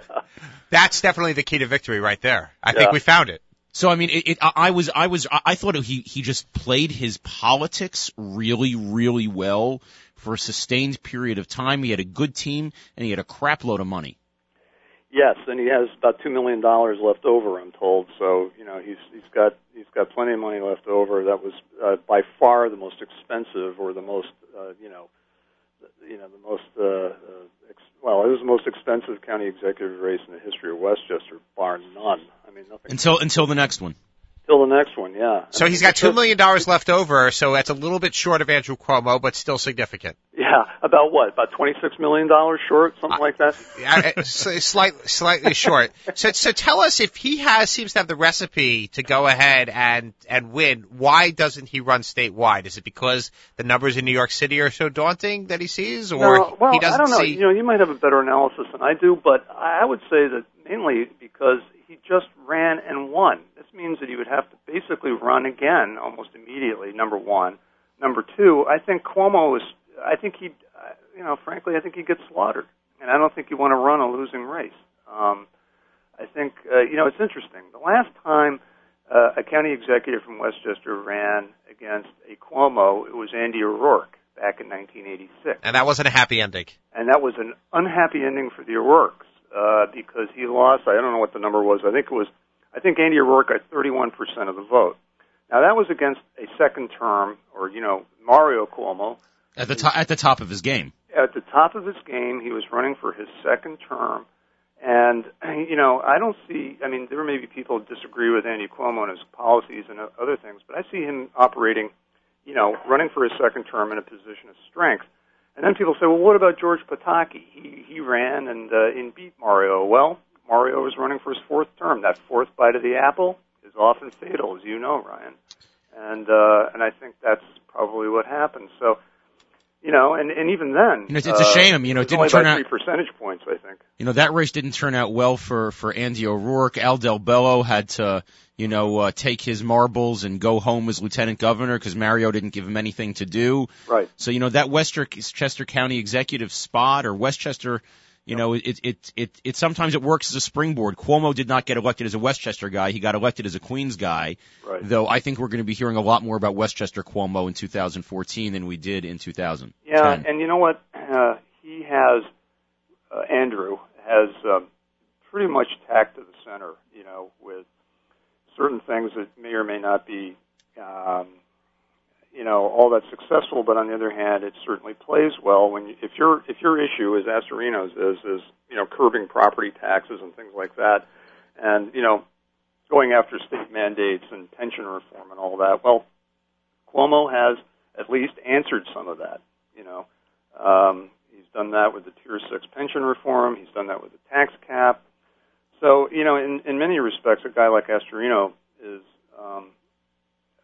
That's definitely the key to victory right there. I yeah. think we found it. So I mean, it, it, I was, I was, I thought he he just played his politics really, really well for a sustained period of time. He had a good team and he had a crap load of money. Yes, and he has about two million dollars left over. I'm told. So you know he's he's got he's got plenty of money left over. That was uh, by far the most expensive, or the most uh, you know, you know the most uh, uh, ex- well, it was the most expensive county executive race in the history of Westchester, bar none. I mean nothing. Until until the next one. Till the next one, yeah. So he's got two million dollars left over, so that's a little bit short of Andrew Cuomo, but still significant. Yeah, Yeah, about what? About twenty-six million dollars short, something like that. Uh, slightly, slightly short. So, so tell us if he has seems to have the recipe to go ahead and and win. Why doesn't he run statewide? Is it because the numbers in New York City are so daunting that he sees, or no, well, he doesn't I don't know. see? You know, you might have a better analysis than I do, but I would say that mainly because he just ran and won. This means that he would have to basically run again almost immediately. Number one. Number two, I think Cuomo is. I think he, you know, frankly, I think he gets slaughtered, and I don't think you want to run a losing race. Um, I think, uh, you know, it's interesting. The last time uh, a county executive from Westchester ran against a Cuomo, it was Andy O'Rourke back in 1986. And that wasn't a happy ending. And that was an unhappy ending for the O'Rourkes uh, because he lost. I don't know what the number was. I think it was. I think Andy O'Rourke got 31% of the vote. Now that was against a second term, or you know, Mario Cuomo. At the top, at the top of his game. At the top of his game, he was running for his second term, and you know, I don't see. I mean, there may be people who disagree with Andy Cuomo and his policies and other things, but I see him operating, you know, running for his second term in a position of strength. And then people say, well, what about George Pataki? He he ran and uh, and beat Mario. Well, Mario was running for his fourth term. That fourth bite of the apple is often fatal, as you know, Ryan. And uh, and I think that's probably what happened. So, you know, and and even then, You know, it's, it's a uh, shame. You know, it didn't turn out. three percentage points, I think. You know, that race didn't turn out well for for Andy O'Rourke. Al Del Bello had to, you know, uh, take his marbles and go home as lieutenant governor because Mario didn't give him anything to do. Right. So you know that Westchester County executive spot or Westchester, you know, it it it it sometimes it works as a springboard. Cuomo did not get elected as a Westchester guy; he got elected as a Queens guy. Right. Though I think we're going to be hearing a lot more about Westchester Cuomo in 2014 than we did in 2000. Yeah, and you know what? Uh, he has uh, Andrew has um, pretty much tacked to the center. You know, with certain things that may or may not be, um, you know, all that successful. But on the other hand, it certainly plays well when you, if your if your issue, as Astorino's is, is you know curbing property taxes and things like that, and you know going after state mandates and pension reform and all that. Well, Cuomo has at least answered some of that. You know, um, he's done that with the Tier Six pension reform. He's done that with the tax cap. So, you know, in, in many respects, a guy like Astorino is um,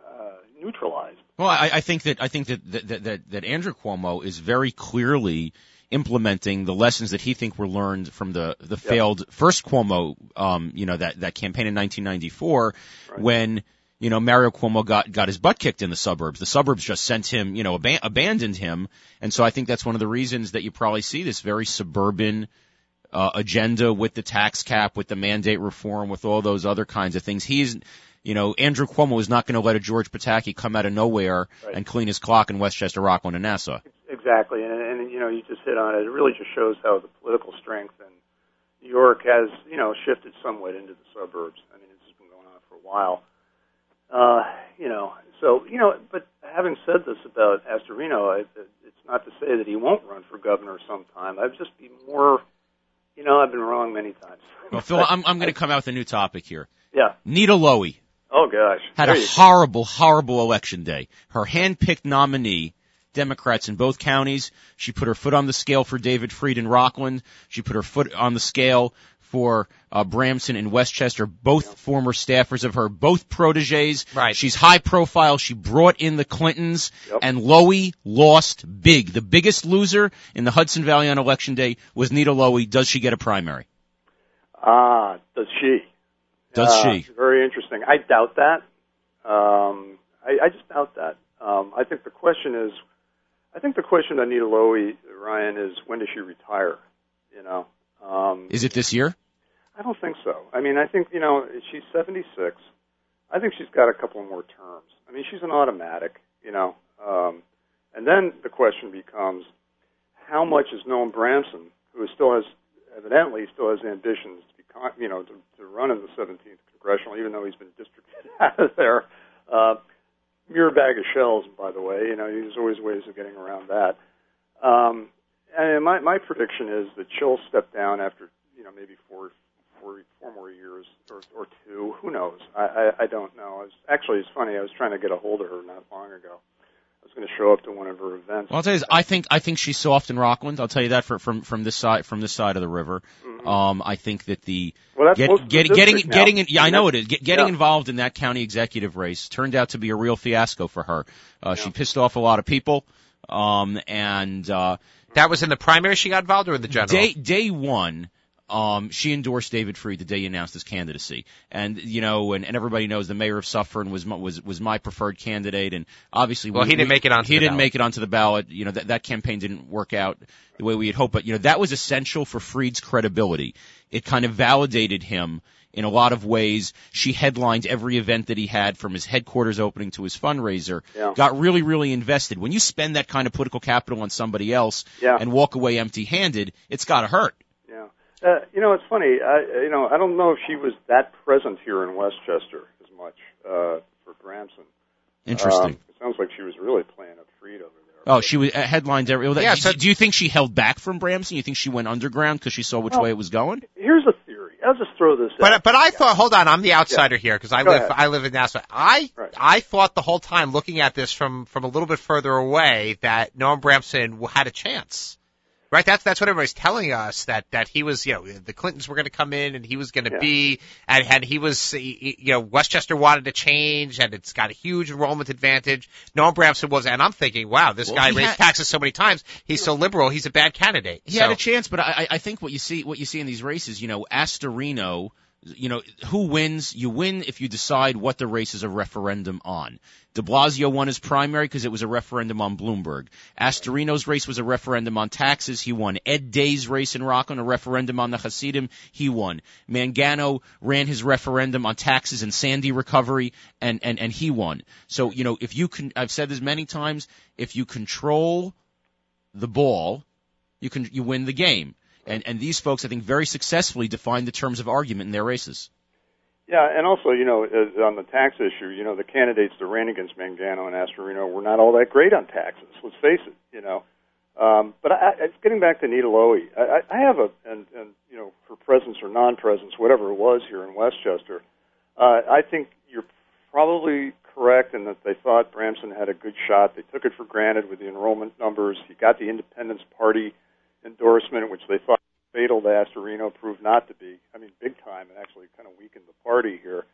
uh, neutralized. Well, I, I think that I think that that, that that Andrew Cuomo is very clearly implementing the lessons that he think were learned from the the failed first Cuomo, um, you know, that that campaign in 1994 Right. when you know Mario Cuomo got got his butt kicked in the suburbs. The suburbs just sent him, you know, aban- abandoned him, and so I think that's one of the reasons that you probably see this very suburban uh, agenda with the tax cap, with the mandate reform, with all those other kinds of things. He's, you know, Andrew Cuomo is not going to let a George Pataki come out of nowhere Right. and clean his clock in Westchester, Rockland, and Nassau. Exactly, and, and you know, you just hit on it. It really just shows how the political strength in New York has, you know, shifted somewhat into the suburbs. I mean, it's been going on for a while. Uh, you know, so you know, but having said this about Astorino, I, it's not to say that he won't run for governor sometime. I'd just be more, you know, I've been wrong many times. Well, Phil, I'm, I'm going to come out with a new topic here. Yeah. Nita Lowy Oh gosh. had There a you horrible, horrible election day. Her hand-picked nominee, Democrats in both counties, she put her foot on the scale for David Freed in Rockland. She put her foot on the scale for uh, Bramson in Westchester, both former staffers of her, both proteges. Right. She's high profile. She brought in the Clintons, Yep. and Lowy lost big. The biggest loser in the Hudson Valley on election day was Nita Lowy. Does she get a primary? Ah, does she? Does Uh, she? Very interesting. I doubt that. Um, I, I just doubt that. Um, I think the question is, I think the question on Nita Lowy, Ryan, is when does she retire? You know, um, Is it this year? I don't think so. I mean, I think you know she's 76. I think she's got a couple more terms. I mean, she's an automatic. You know, um, and then the question becomes, how much is Noam Bramson, who still has evidently still has ambitions you know, to, to run in the 17th congressional, even though he's been districted out of there. Uh, mere bag of shells, by the way. You know, there's always ways of getting around that. Um, and my my prediction is that she'll step down after you know maybe four four four more years or or two. Who knows? I I, I don't know. I was, actually, it's funny. I was trying to get a hold of her not long ago. Was going to show up to one of her events. Well, I'll tell you this, I think I think she's soft in Rockland. I'll tell you that for, from from this side from this side of the river. Mhm. Um, I think that the well, that's get, of the getting now. getting in, yeah, I know it is Get, getting yeah. involved in that county executive race turned out to be a real fiasco for her. Uh, She pissed off a lot of people. Um, and uh, That was in the primary she got involved or in the general? day day one. Um, she endorsed David Freed the day he announced his candidacy, and you know, and, and everybody knows the mayor of Suffern was my, was was my preferred candidate, and obviously, Well, we, he didn't we- make it onto he the didn't ballot. make it onto the ballot. You know, that that campaign didn't work out the way we had hoped, but you know, that was essential for Freed's credibility. It kind of validated him in a lot of ways. She headlined every event that he had from his headquarters opening to his fundraiser. Yeah. Got really, really invested. When you spend that kind of political capital on somebody else Yeah. and walk away empty-handed, it's got to hurt. Yeah. Uh, you know, it's funny. I, you know, I don't know if she was that present here in Westchester as much uh, for Bramson. Interesting. Um, it sounds like she was really playing up Freed over there. Oh, she was uh, headlines every. well, that- Yeah, do, so- do you think she held back from Bramson? You think she went underground because she saw which Well- way it was going? Here's a theory. I'll just throw this But out. but I thought, hold on, I'm the outsider here because I Go live ahead. I live in Nassau. I Right. I thought the whole time looking at this from from a little bit further away that Noam Bramson had a chance. Right, that's that's what everybody's telling us that that he was, you know, the Clintons were going to come in and he was going to Yeah. be, and and he was, you know, Westchester wanted to change and it's got a huge enrollment advantage. Noam Bramson was, and I'm thinking, wow, this Well, guy raised had- taxes so many times, he's so liberal, he's a bad candidate. He so, had a chance, but I, I I think what you see what you see in these races, you know, Astorino, you know, who wins? You win if you decide what the race is a referendum on. De Blasio won his primary because it was a referendum on Bloomberg. Astorino's race was a referendum on taxes. He won. Ed Day's race in Rockland, a referendum on the Hasidim. He won. Mangano ran his referendum on taxes and Sandy recovery, and and and he won. So you know, if you can, I've said this many times, if you control the ball, you can you win the game. And and these folks, I think, very successfully defined the terms of argument in their races. Yeah, and also, you know, on the tax issue, you know, the candidates that ran against Mangano and Astorino were not all that great on taxes. Let's face it, you know. Um, but I, I, getting back to Nita Lowy, I, I have a, and, and you know, for presence or non-presence, whatever it was here in Westchester, uh, I think you're probably correct in that they thought Bramson had a good shot. They took it for granted with the enrollment numbers. He got the Independence Party endorsement, which they thought fatal to Astorino, proved not to be. I mean, big time, and actually kind of weakened the party here.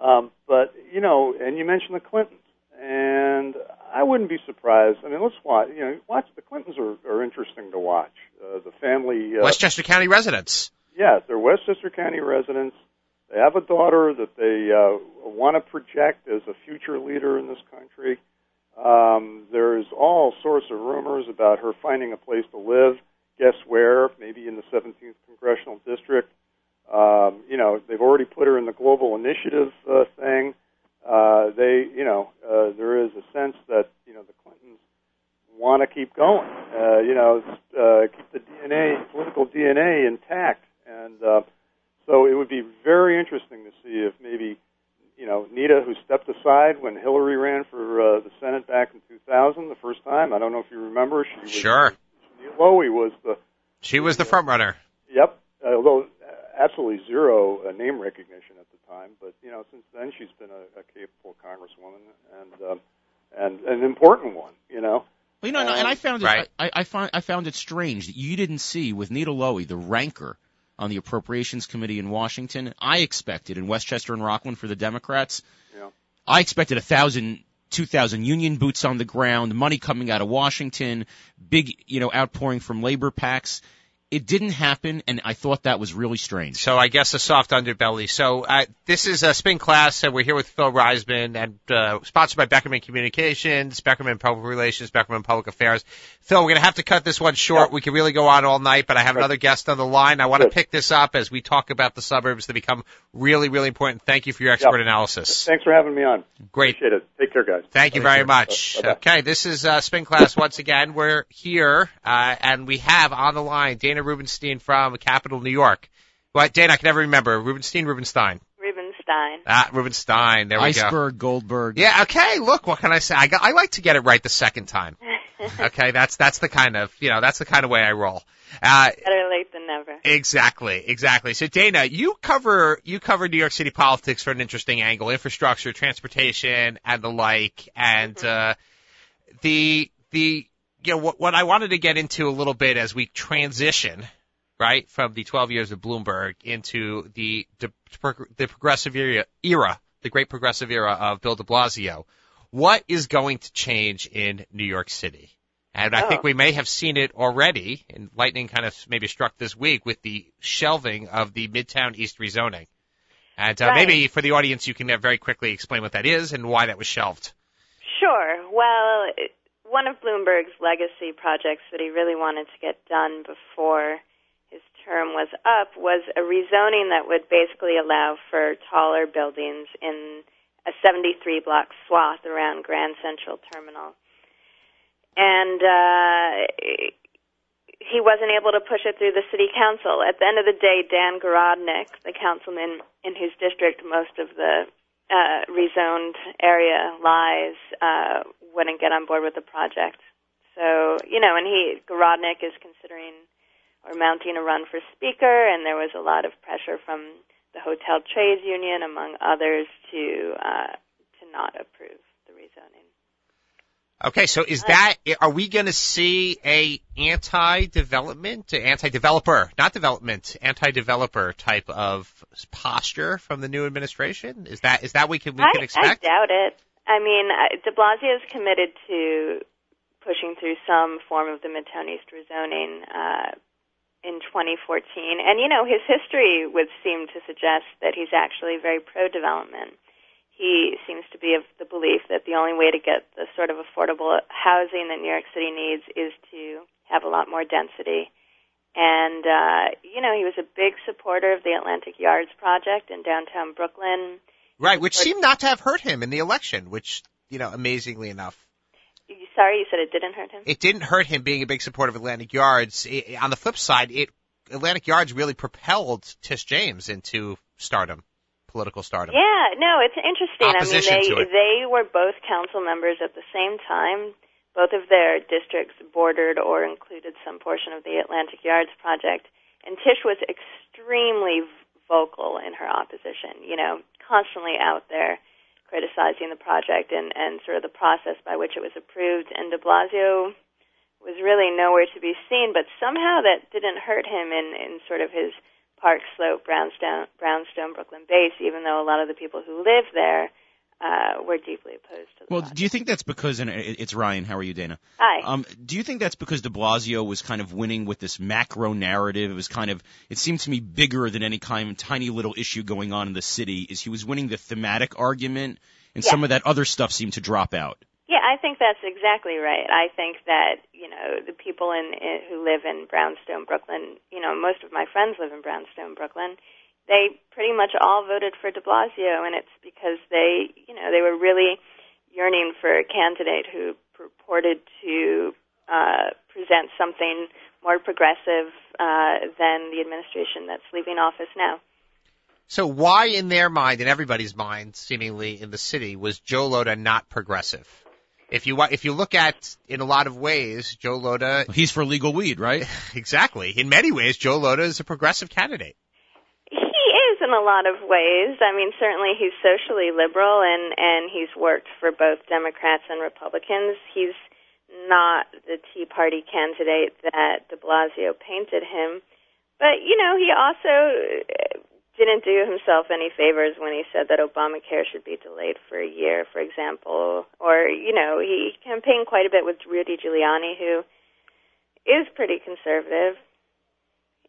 Um, but you know, and you mentioned the Clintons, and I wouldn't be surprised. I mean, let's watch. You know, watch the Clintons are, are interesting to watch. Uh, the family. Uh, Westchester County residents. yeah, they're Westchester County residents. They have a daughter that they uh, want to project as a future leader in this country. Um, there's all sorts of rumors about her finding a place to live. Guess where? Maybe in the 17th congressional district. Um, you know, they've already put her in the global initiative uh, thing. Uh, they, you know, uh, there is a sense that you know the Clintons want to keep going. Uh, you know, uh, keep the DNA, political DNA intact, and uh, so it would be very interesting to see if maybe, you know, Nita, who stepped aside when Hillary ran for uh, the Senate back in 2000, the first time. I don't know if you remember. She was, Sure. Lowy was the She was the front runner. Yep. Although uh, absolutely zero uh, name recognition at the time, but you know, since then she's been a, a capable congresswoman and um, and an important one. You know. Well, you know, and I- and I found it, Right. I, I find I found it strange that you didn't see with Nita Lowy the rancor on the Appropriations Committee in Washington. I expected in Westchester and Rockland for the Democrats. Yeah. I expected a thousand, two thousand union boots on the ground, money coming out of Washington, big, you know, outpouring from labor packs. It didn't happen, and I thought that was really strange. So I guess a soft underbelly. So uh, this is a spin class, and we're here with Phil Reisman, and uh, sponsored by Beckerman Communications, Beckerman Public Relations, Beckerman Public Affairs. Phil, we're going to have to cut this one short. Yeah. We could really go on all night, but I have Right. another guest on the line. I want to Good. pick this up as we talk about the suburbs that become really, really important. Thank you for your expert Yeah. analysis. Thanks for having me on. Great. Appreciate it. Take care, guys. Thank you very much. Bye-bye. Okay, this is uh, Spin Class once again. We're here, uh, and we have on the line Dana Rubinstein from Capital New York. What, Dana, I can never remember. Rubenstein, Rubenstein. Rubenstein. Ah, Rubenstein. There we go. Iceberg, Goldberg. Yeah. Okay. Look, what can I say? I, got, I like to get it right the second time. Okay. That's that's the kind of you know that's the kind of way I roll. Uh, Better late than never. Exactly, exactly. So Dana, you cover you cover New York City politics for an interesting angle, infrastructure, transportation, and the like. And uh, the the you know what, what I wanted to get into a little bit as we transition right from the 12 years of Bloomberg into the the, the progressive era, era, the great progressive era of Bill De Blasio. What is going to change in New York City? And I think Oh. we may have seen it already, and lightning kind of maybe struck this week with the shelving of the Midtown East rezoning. And uh, Right. maybe for the audience, you can very quickly explain what that is and why that was shelved. Sure. Well, one of Bloomberg's legacy projects that he really wanted to get done before his term was up was a rezoning that would basically allow for taller buildings in a 73 block swath around Grand Central Terminal. And uh, he wasn't able to push it through the city council. At the end of the day, Dan Garodnick, the councilman in whose district most of the uh, rezoned area lies, uh, wouldn't get on board with the project. So, you know, and he, Garodnick is considering or mounting a run for speaker, and there was a lot of pressure from the hotel trades union, among others, to uh, to not approve. Okay, so is that are we going to see a anti-development, anti-developer, not development, anti-developer type of posture from the new administration? Is that is that we can we I, can expect? I doubt it. I mean, De Blasio is committed to pushing through some form of the Midtown East rezoning uh, in 2014, and you know his history would seem to suggest that he's actually very pro-development. He seems to be of the belief that the only way to get the sort of affordable housing that New York City needs is to have a lot more density. And, uh, you know, he was a big supporter of the Atlantic Yards project in downtown Brooklyn. Right, which seemed not to have hurt him in the election, which you know, amazingly enough, Sorry, you said it didn't hurt him? it didn't hurt him being a big supporter of Atlantic Yards. I on the flip side, it Atlantic Yards really propelled Tish James into stardom, political stardom. Yeah, no, it's interesting. Opposition I mean, to they it. they were both council members at the same time. Both of their districts bordered or included some portion of the Atlantic Yards project, and Tish was extremely vocal in her opposition. You know, constantly out there criticizing the project and and sort of the process by which it was approved. And De Blasio was really nowhere to be seen, but somehow that didn't hurt him in in sort of his Park Slope, Brownstone, Brownstone, Brooklyn base, even though a lot of the people who live there uh, were deeply opposed to the Well, project. do you think that's because, and it's Ryan, how are you, Dana? Hi. Um, do you think that's because de Blasio was kind of winning with this macro narrative? It was kind of, it seemed to me bigger than any kind of tiny little issue going on in the city, is he was winning the thematic argument, and Yeah. some of that other stuff seemed to drop out. Yeah, I think that's exactly right. I think that you know the people in, in who live in Brownstone, Brooklyn. You know, most of my friends live in Brownstone, Brooklyn. They pretty much all voted for De Blasio, and it's because they, you know, they were really yearning for a candidate who purported to uh, present something more progressive uh, than the administration that's leaving office now. So why, in their mind, in everybody's mind, seemingly in the city, was Joe Lhota not progressive? If you if you look at in a lot of ways, Joe Lhota He's for legal weed, right? exactly in many ways, Joe Lhota is a progressive candidate. He is in a lot of ways. I mean, certainly he's socially liberal and and he's worked for both Democrats and Republicans. He's not the Tea Party candidate that De Blasio painted him, but you know, he also uh, didn't do himself any favors when he said that Obamacare should be delayed for a year, for example. Or, you know, he campaigned quite a bit with Rudy Giuliani, who is pretty conservative.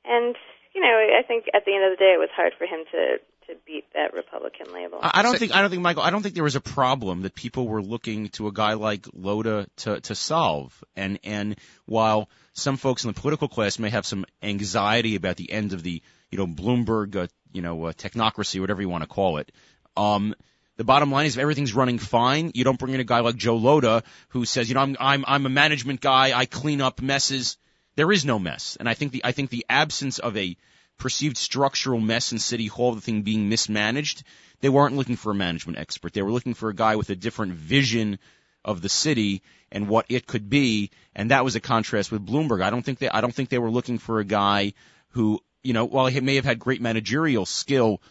And, you know, I think at the end of the day, it was hard for him to to beat that Republican label. I don't think I don't think Michael I don't think there was a problem that people were looking to a guy like Lhota to to solve. And and while some folks in the political class may have some anxiety about the end of the you know Bloomberg uh, you know uh, technocracy whatever you want to call it, um, the bottom line is if everything's running fine, you don't bring in a guy like Joe Lhota who says you know I'm I'm I'm a management guy I clean up messes. There is no mess, and I think the I think the absence of a perceived structural mess in City Hall, the thing being mismanaged, they weren't looking for a management expert. They were looking for a guy with a different vision of the city and what it could be, and that was a contrast with Bloomberg. I don't think they I don't think they were looking for a guy who, you know, while he may have had great managerial skill,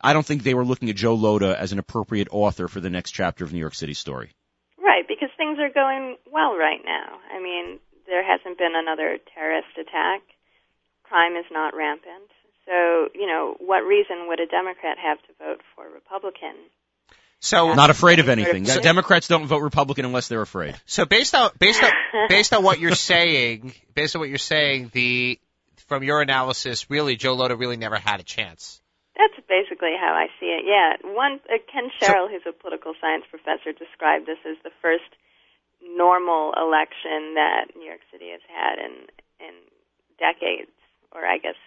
I don't think they were looking at Joe Lhota as an appropriate author for the next chapter of New York City story. Right, because things are going well right now. I mean, there hasn't been another terrorist attack. Crime is not rampant. So, you know, what reason would a Democrat have to vote for a Republican? So Not afraid of anything. Democrats don't vote Republican unless they're afraid. So based on based on based on what you're saying, based on what you're saying, the from your analysis, really Joe Lhota really never had a chance. That's basically how I see it. Yeah, one uh, Ken Sherrill, who's a political science professor, described this as the first normal election that New York City has had in in decades, or I guess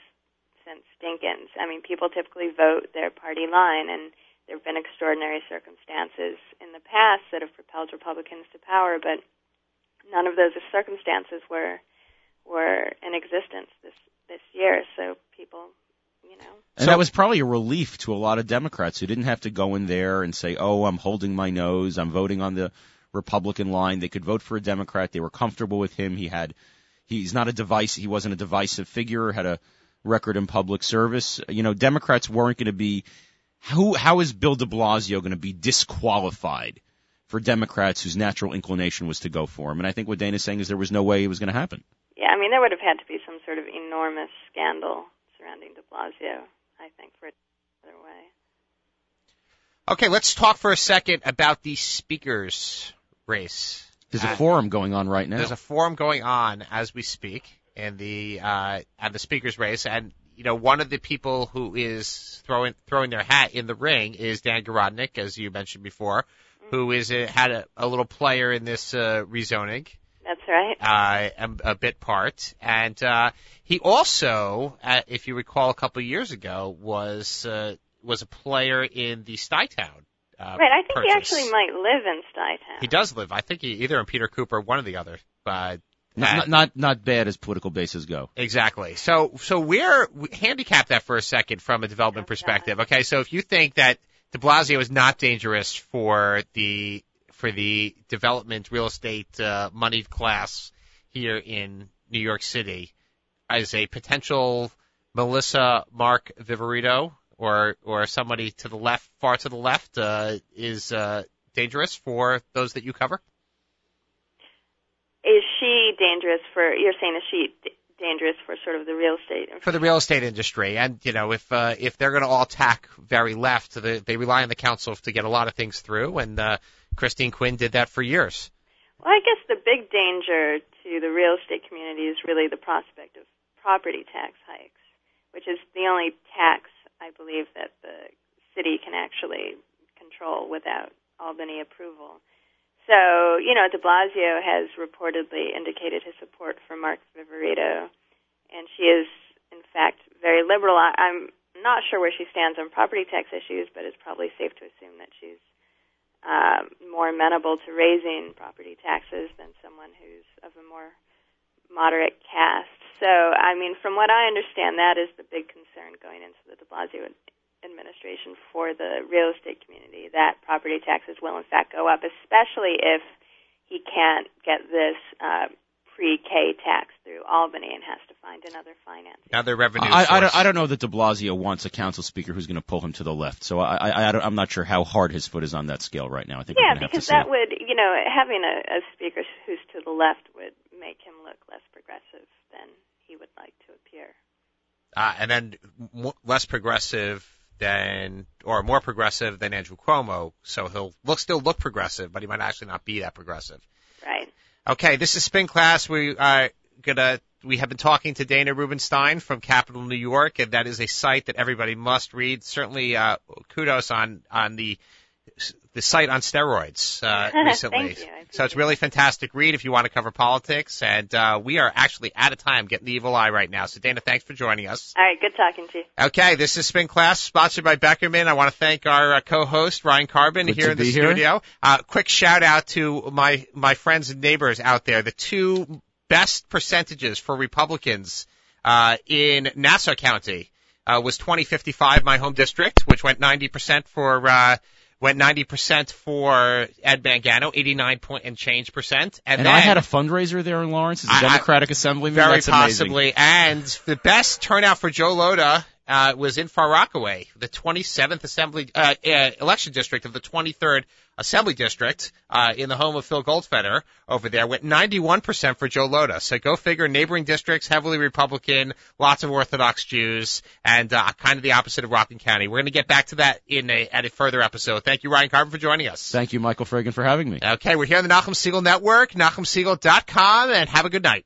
since Dinkins. I mean, people typically vote their party line, and there have been extraordinary circumstances in the past that have propelled Republicans to power, but none of those circumstances were were in existence this this year. So people, you know. And that was probably a relief to a lot of Democrats who didn't have to go in there and say, "Oh, I'm holding my nose. I'm voting on the Republican line." They could vote for a Democrat. They were comfortable with him. He had he's not a device. He wasn't a divisive figure. Had a record in public service. You know, Democrats weren't going to be who how is Bill de Blasio going to be disqualified for Democrats whose natural inclination was to go for him? And I think what Dana's saying is there was no way it was going to happen. Yeah, I mean there would have had to be some sort of enormous scandal surrounding de Blasio, I think, for it other way. Okay, let's talk for a second about the speakers race. There's a Uh, forum going on right now. There's a forum going on as we speak in the uh, at the speakers race, and you know one of the people who is throwing throwing their hat in the ring is Dan Garodnick, as you mentioned before, who is a, had a, a little player in this uh, rezoning, That's right. uh, a, a bit part, and uh, he also, uh, if you recall, a couple of years ago was uh, was a player in the Stuytown. Uh, right, I think he actually might live in Stuytown. He does live. I think he either in Peter Cooper, or one or the other. But not, not not not bad as political bases go. Exactly. So, so we're we handicap that for a second from a development perspective. Okay. So if you think that de Blasio is not dangerous for the, for the development real estate, uh, moneyed class here in New York City as a potential Melissa Mark Viverito or, or somebody to the left, far to the left, uh, is, uh, dangerous for those that you cover? Is she dangerous for? You're saying is she d- dangerous for sort of the real estate? industry? for the real estate industry. And you know, if uh, if they're going to all tack very left, the, they rely on the council to get a lot of things through. And uh, Christine Quinn did that for years. Well, I guess the big danger to the real estate community is really the prospect of property tax hikes, which is the only tax I believe that the city can actually control without Albany approval. So, you know, de Blasio has reportedly indicated his support for Mark Viverito, and she is, in fact, very liberal. I'm not sure where she stands on property tax issues, but it's probably safe to assume that she's um, more amenable to raising property taxes than someone who's of a more moderate caste. So, I mean, from what I understand, that is the big concern going into the de Blasio administration for the real estate community that property taxes will, in fact, go up, especially if he can't get this uh, pre-K tax through Albany and has to find another financing. Another revenue I, I, source. don't, I don't know that De Blasio wants a council speaker who's going to pull him to the left. So I, I, I don't, I'm not sure how hard his foot is on that scale right now. I think Yeah, we're going have because to see. that would, you know, having a, a speaker who's to the left would make him look less progressive than he would like to appear. uh, and then m- less progressive than, or more progressive than Andrew Cuomo. So he'll look still look progressive, but he might actually not be that progressive. Right. Okay, this is Spin Class. We are gonna we have been talking to Dana Rubinstein from Capital New York, and that is a site that everybody must read. Certainly, uh, kudos on on the the site on steroids uh, recently. Thank you. So it's really fantastic read if you want to cover politics. And uh, we are actually out of time getting the evil eye right now. So Dana, thanks for joining us. All right, good talking to you. Okay, this is Spin Class, sponsored by Beckerman. I want to thank our uh, co-host Ryan Karben Good here in the here. studio. Uh, quick shout out to my my friends and neighbors out there. The two best percentages for Republicans uh, in Nassau County uh, was 2055, my home district, which went 90% for. Went 90% for Ed Mangano, 89 point and change percent. And, and then, I had a fundraiser there in Lawrence as a I- I- Democratic Assemblyman. very That's amazing. possibly. And the best turnout for Joe Lhota, uh, was in Far Rockaway, the 27th Assembly uh, uh, election district of the 23rd Assembly District uh, in the home of Phil Goldfeder over there went 91% for Joe Lhota. So go figure. Neighboring districts heavily Republican, lots of Orthodox Jews, and uh, kind of the opposite of Rockland County. We're going to get back to that in a at a further episode. Thank you, Ryan Karben, for joining us. Thank you, Michael Fragin, for having me. Okay, we're here on the Nachum Segal Network, nachumsegal.com, and have a good night.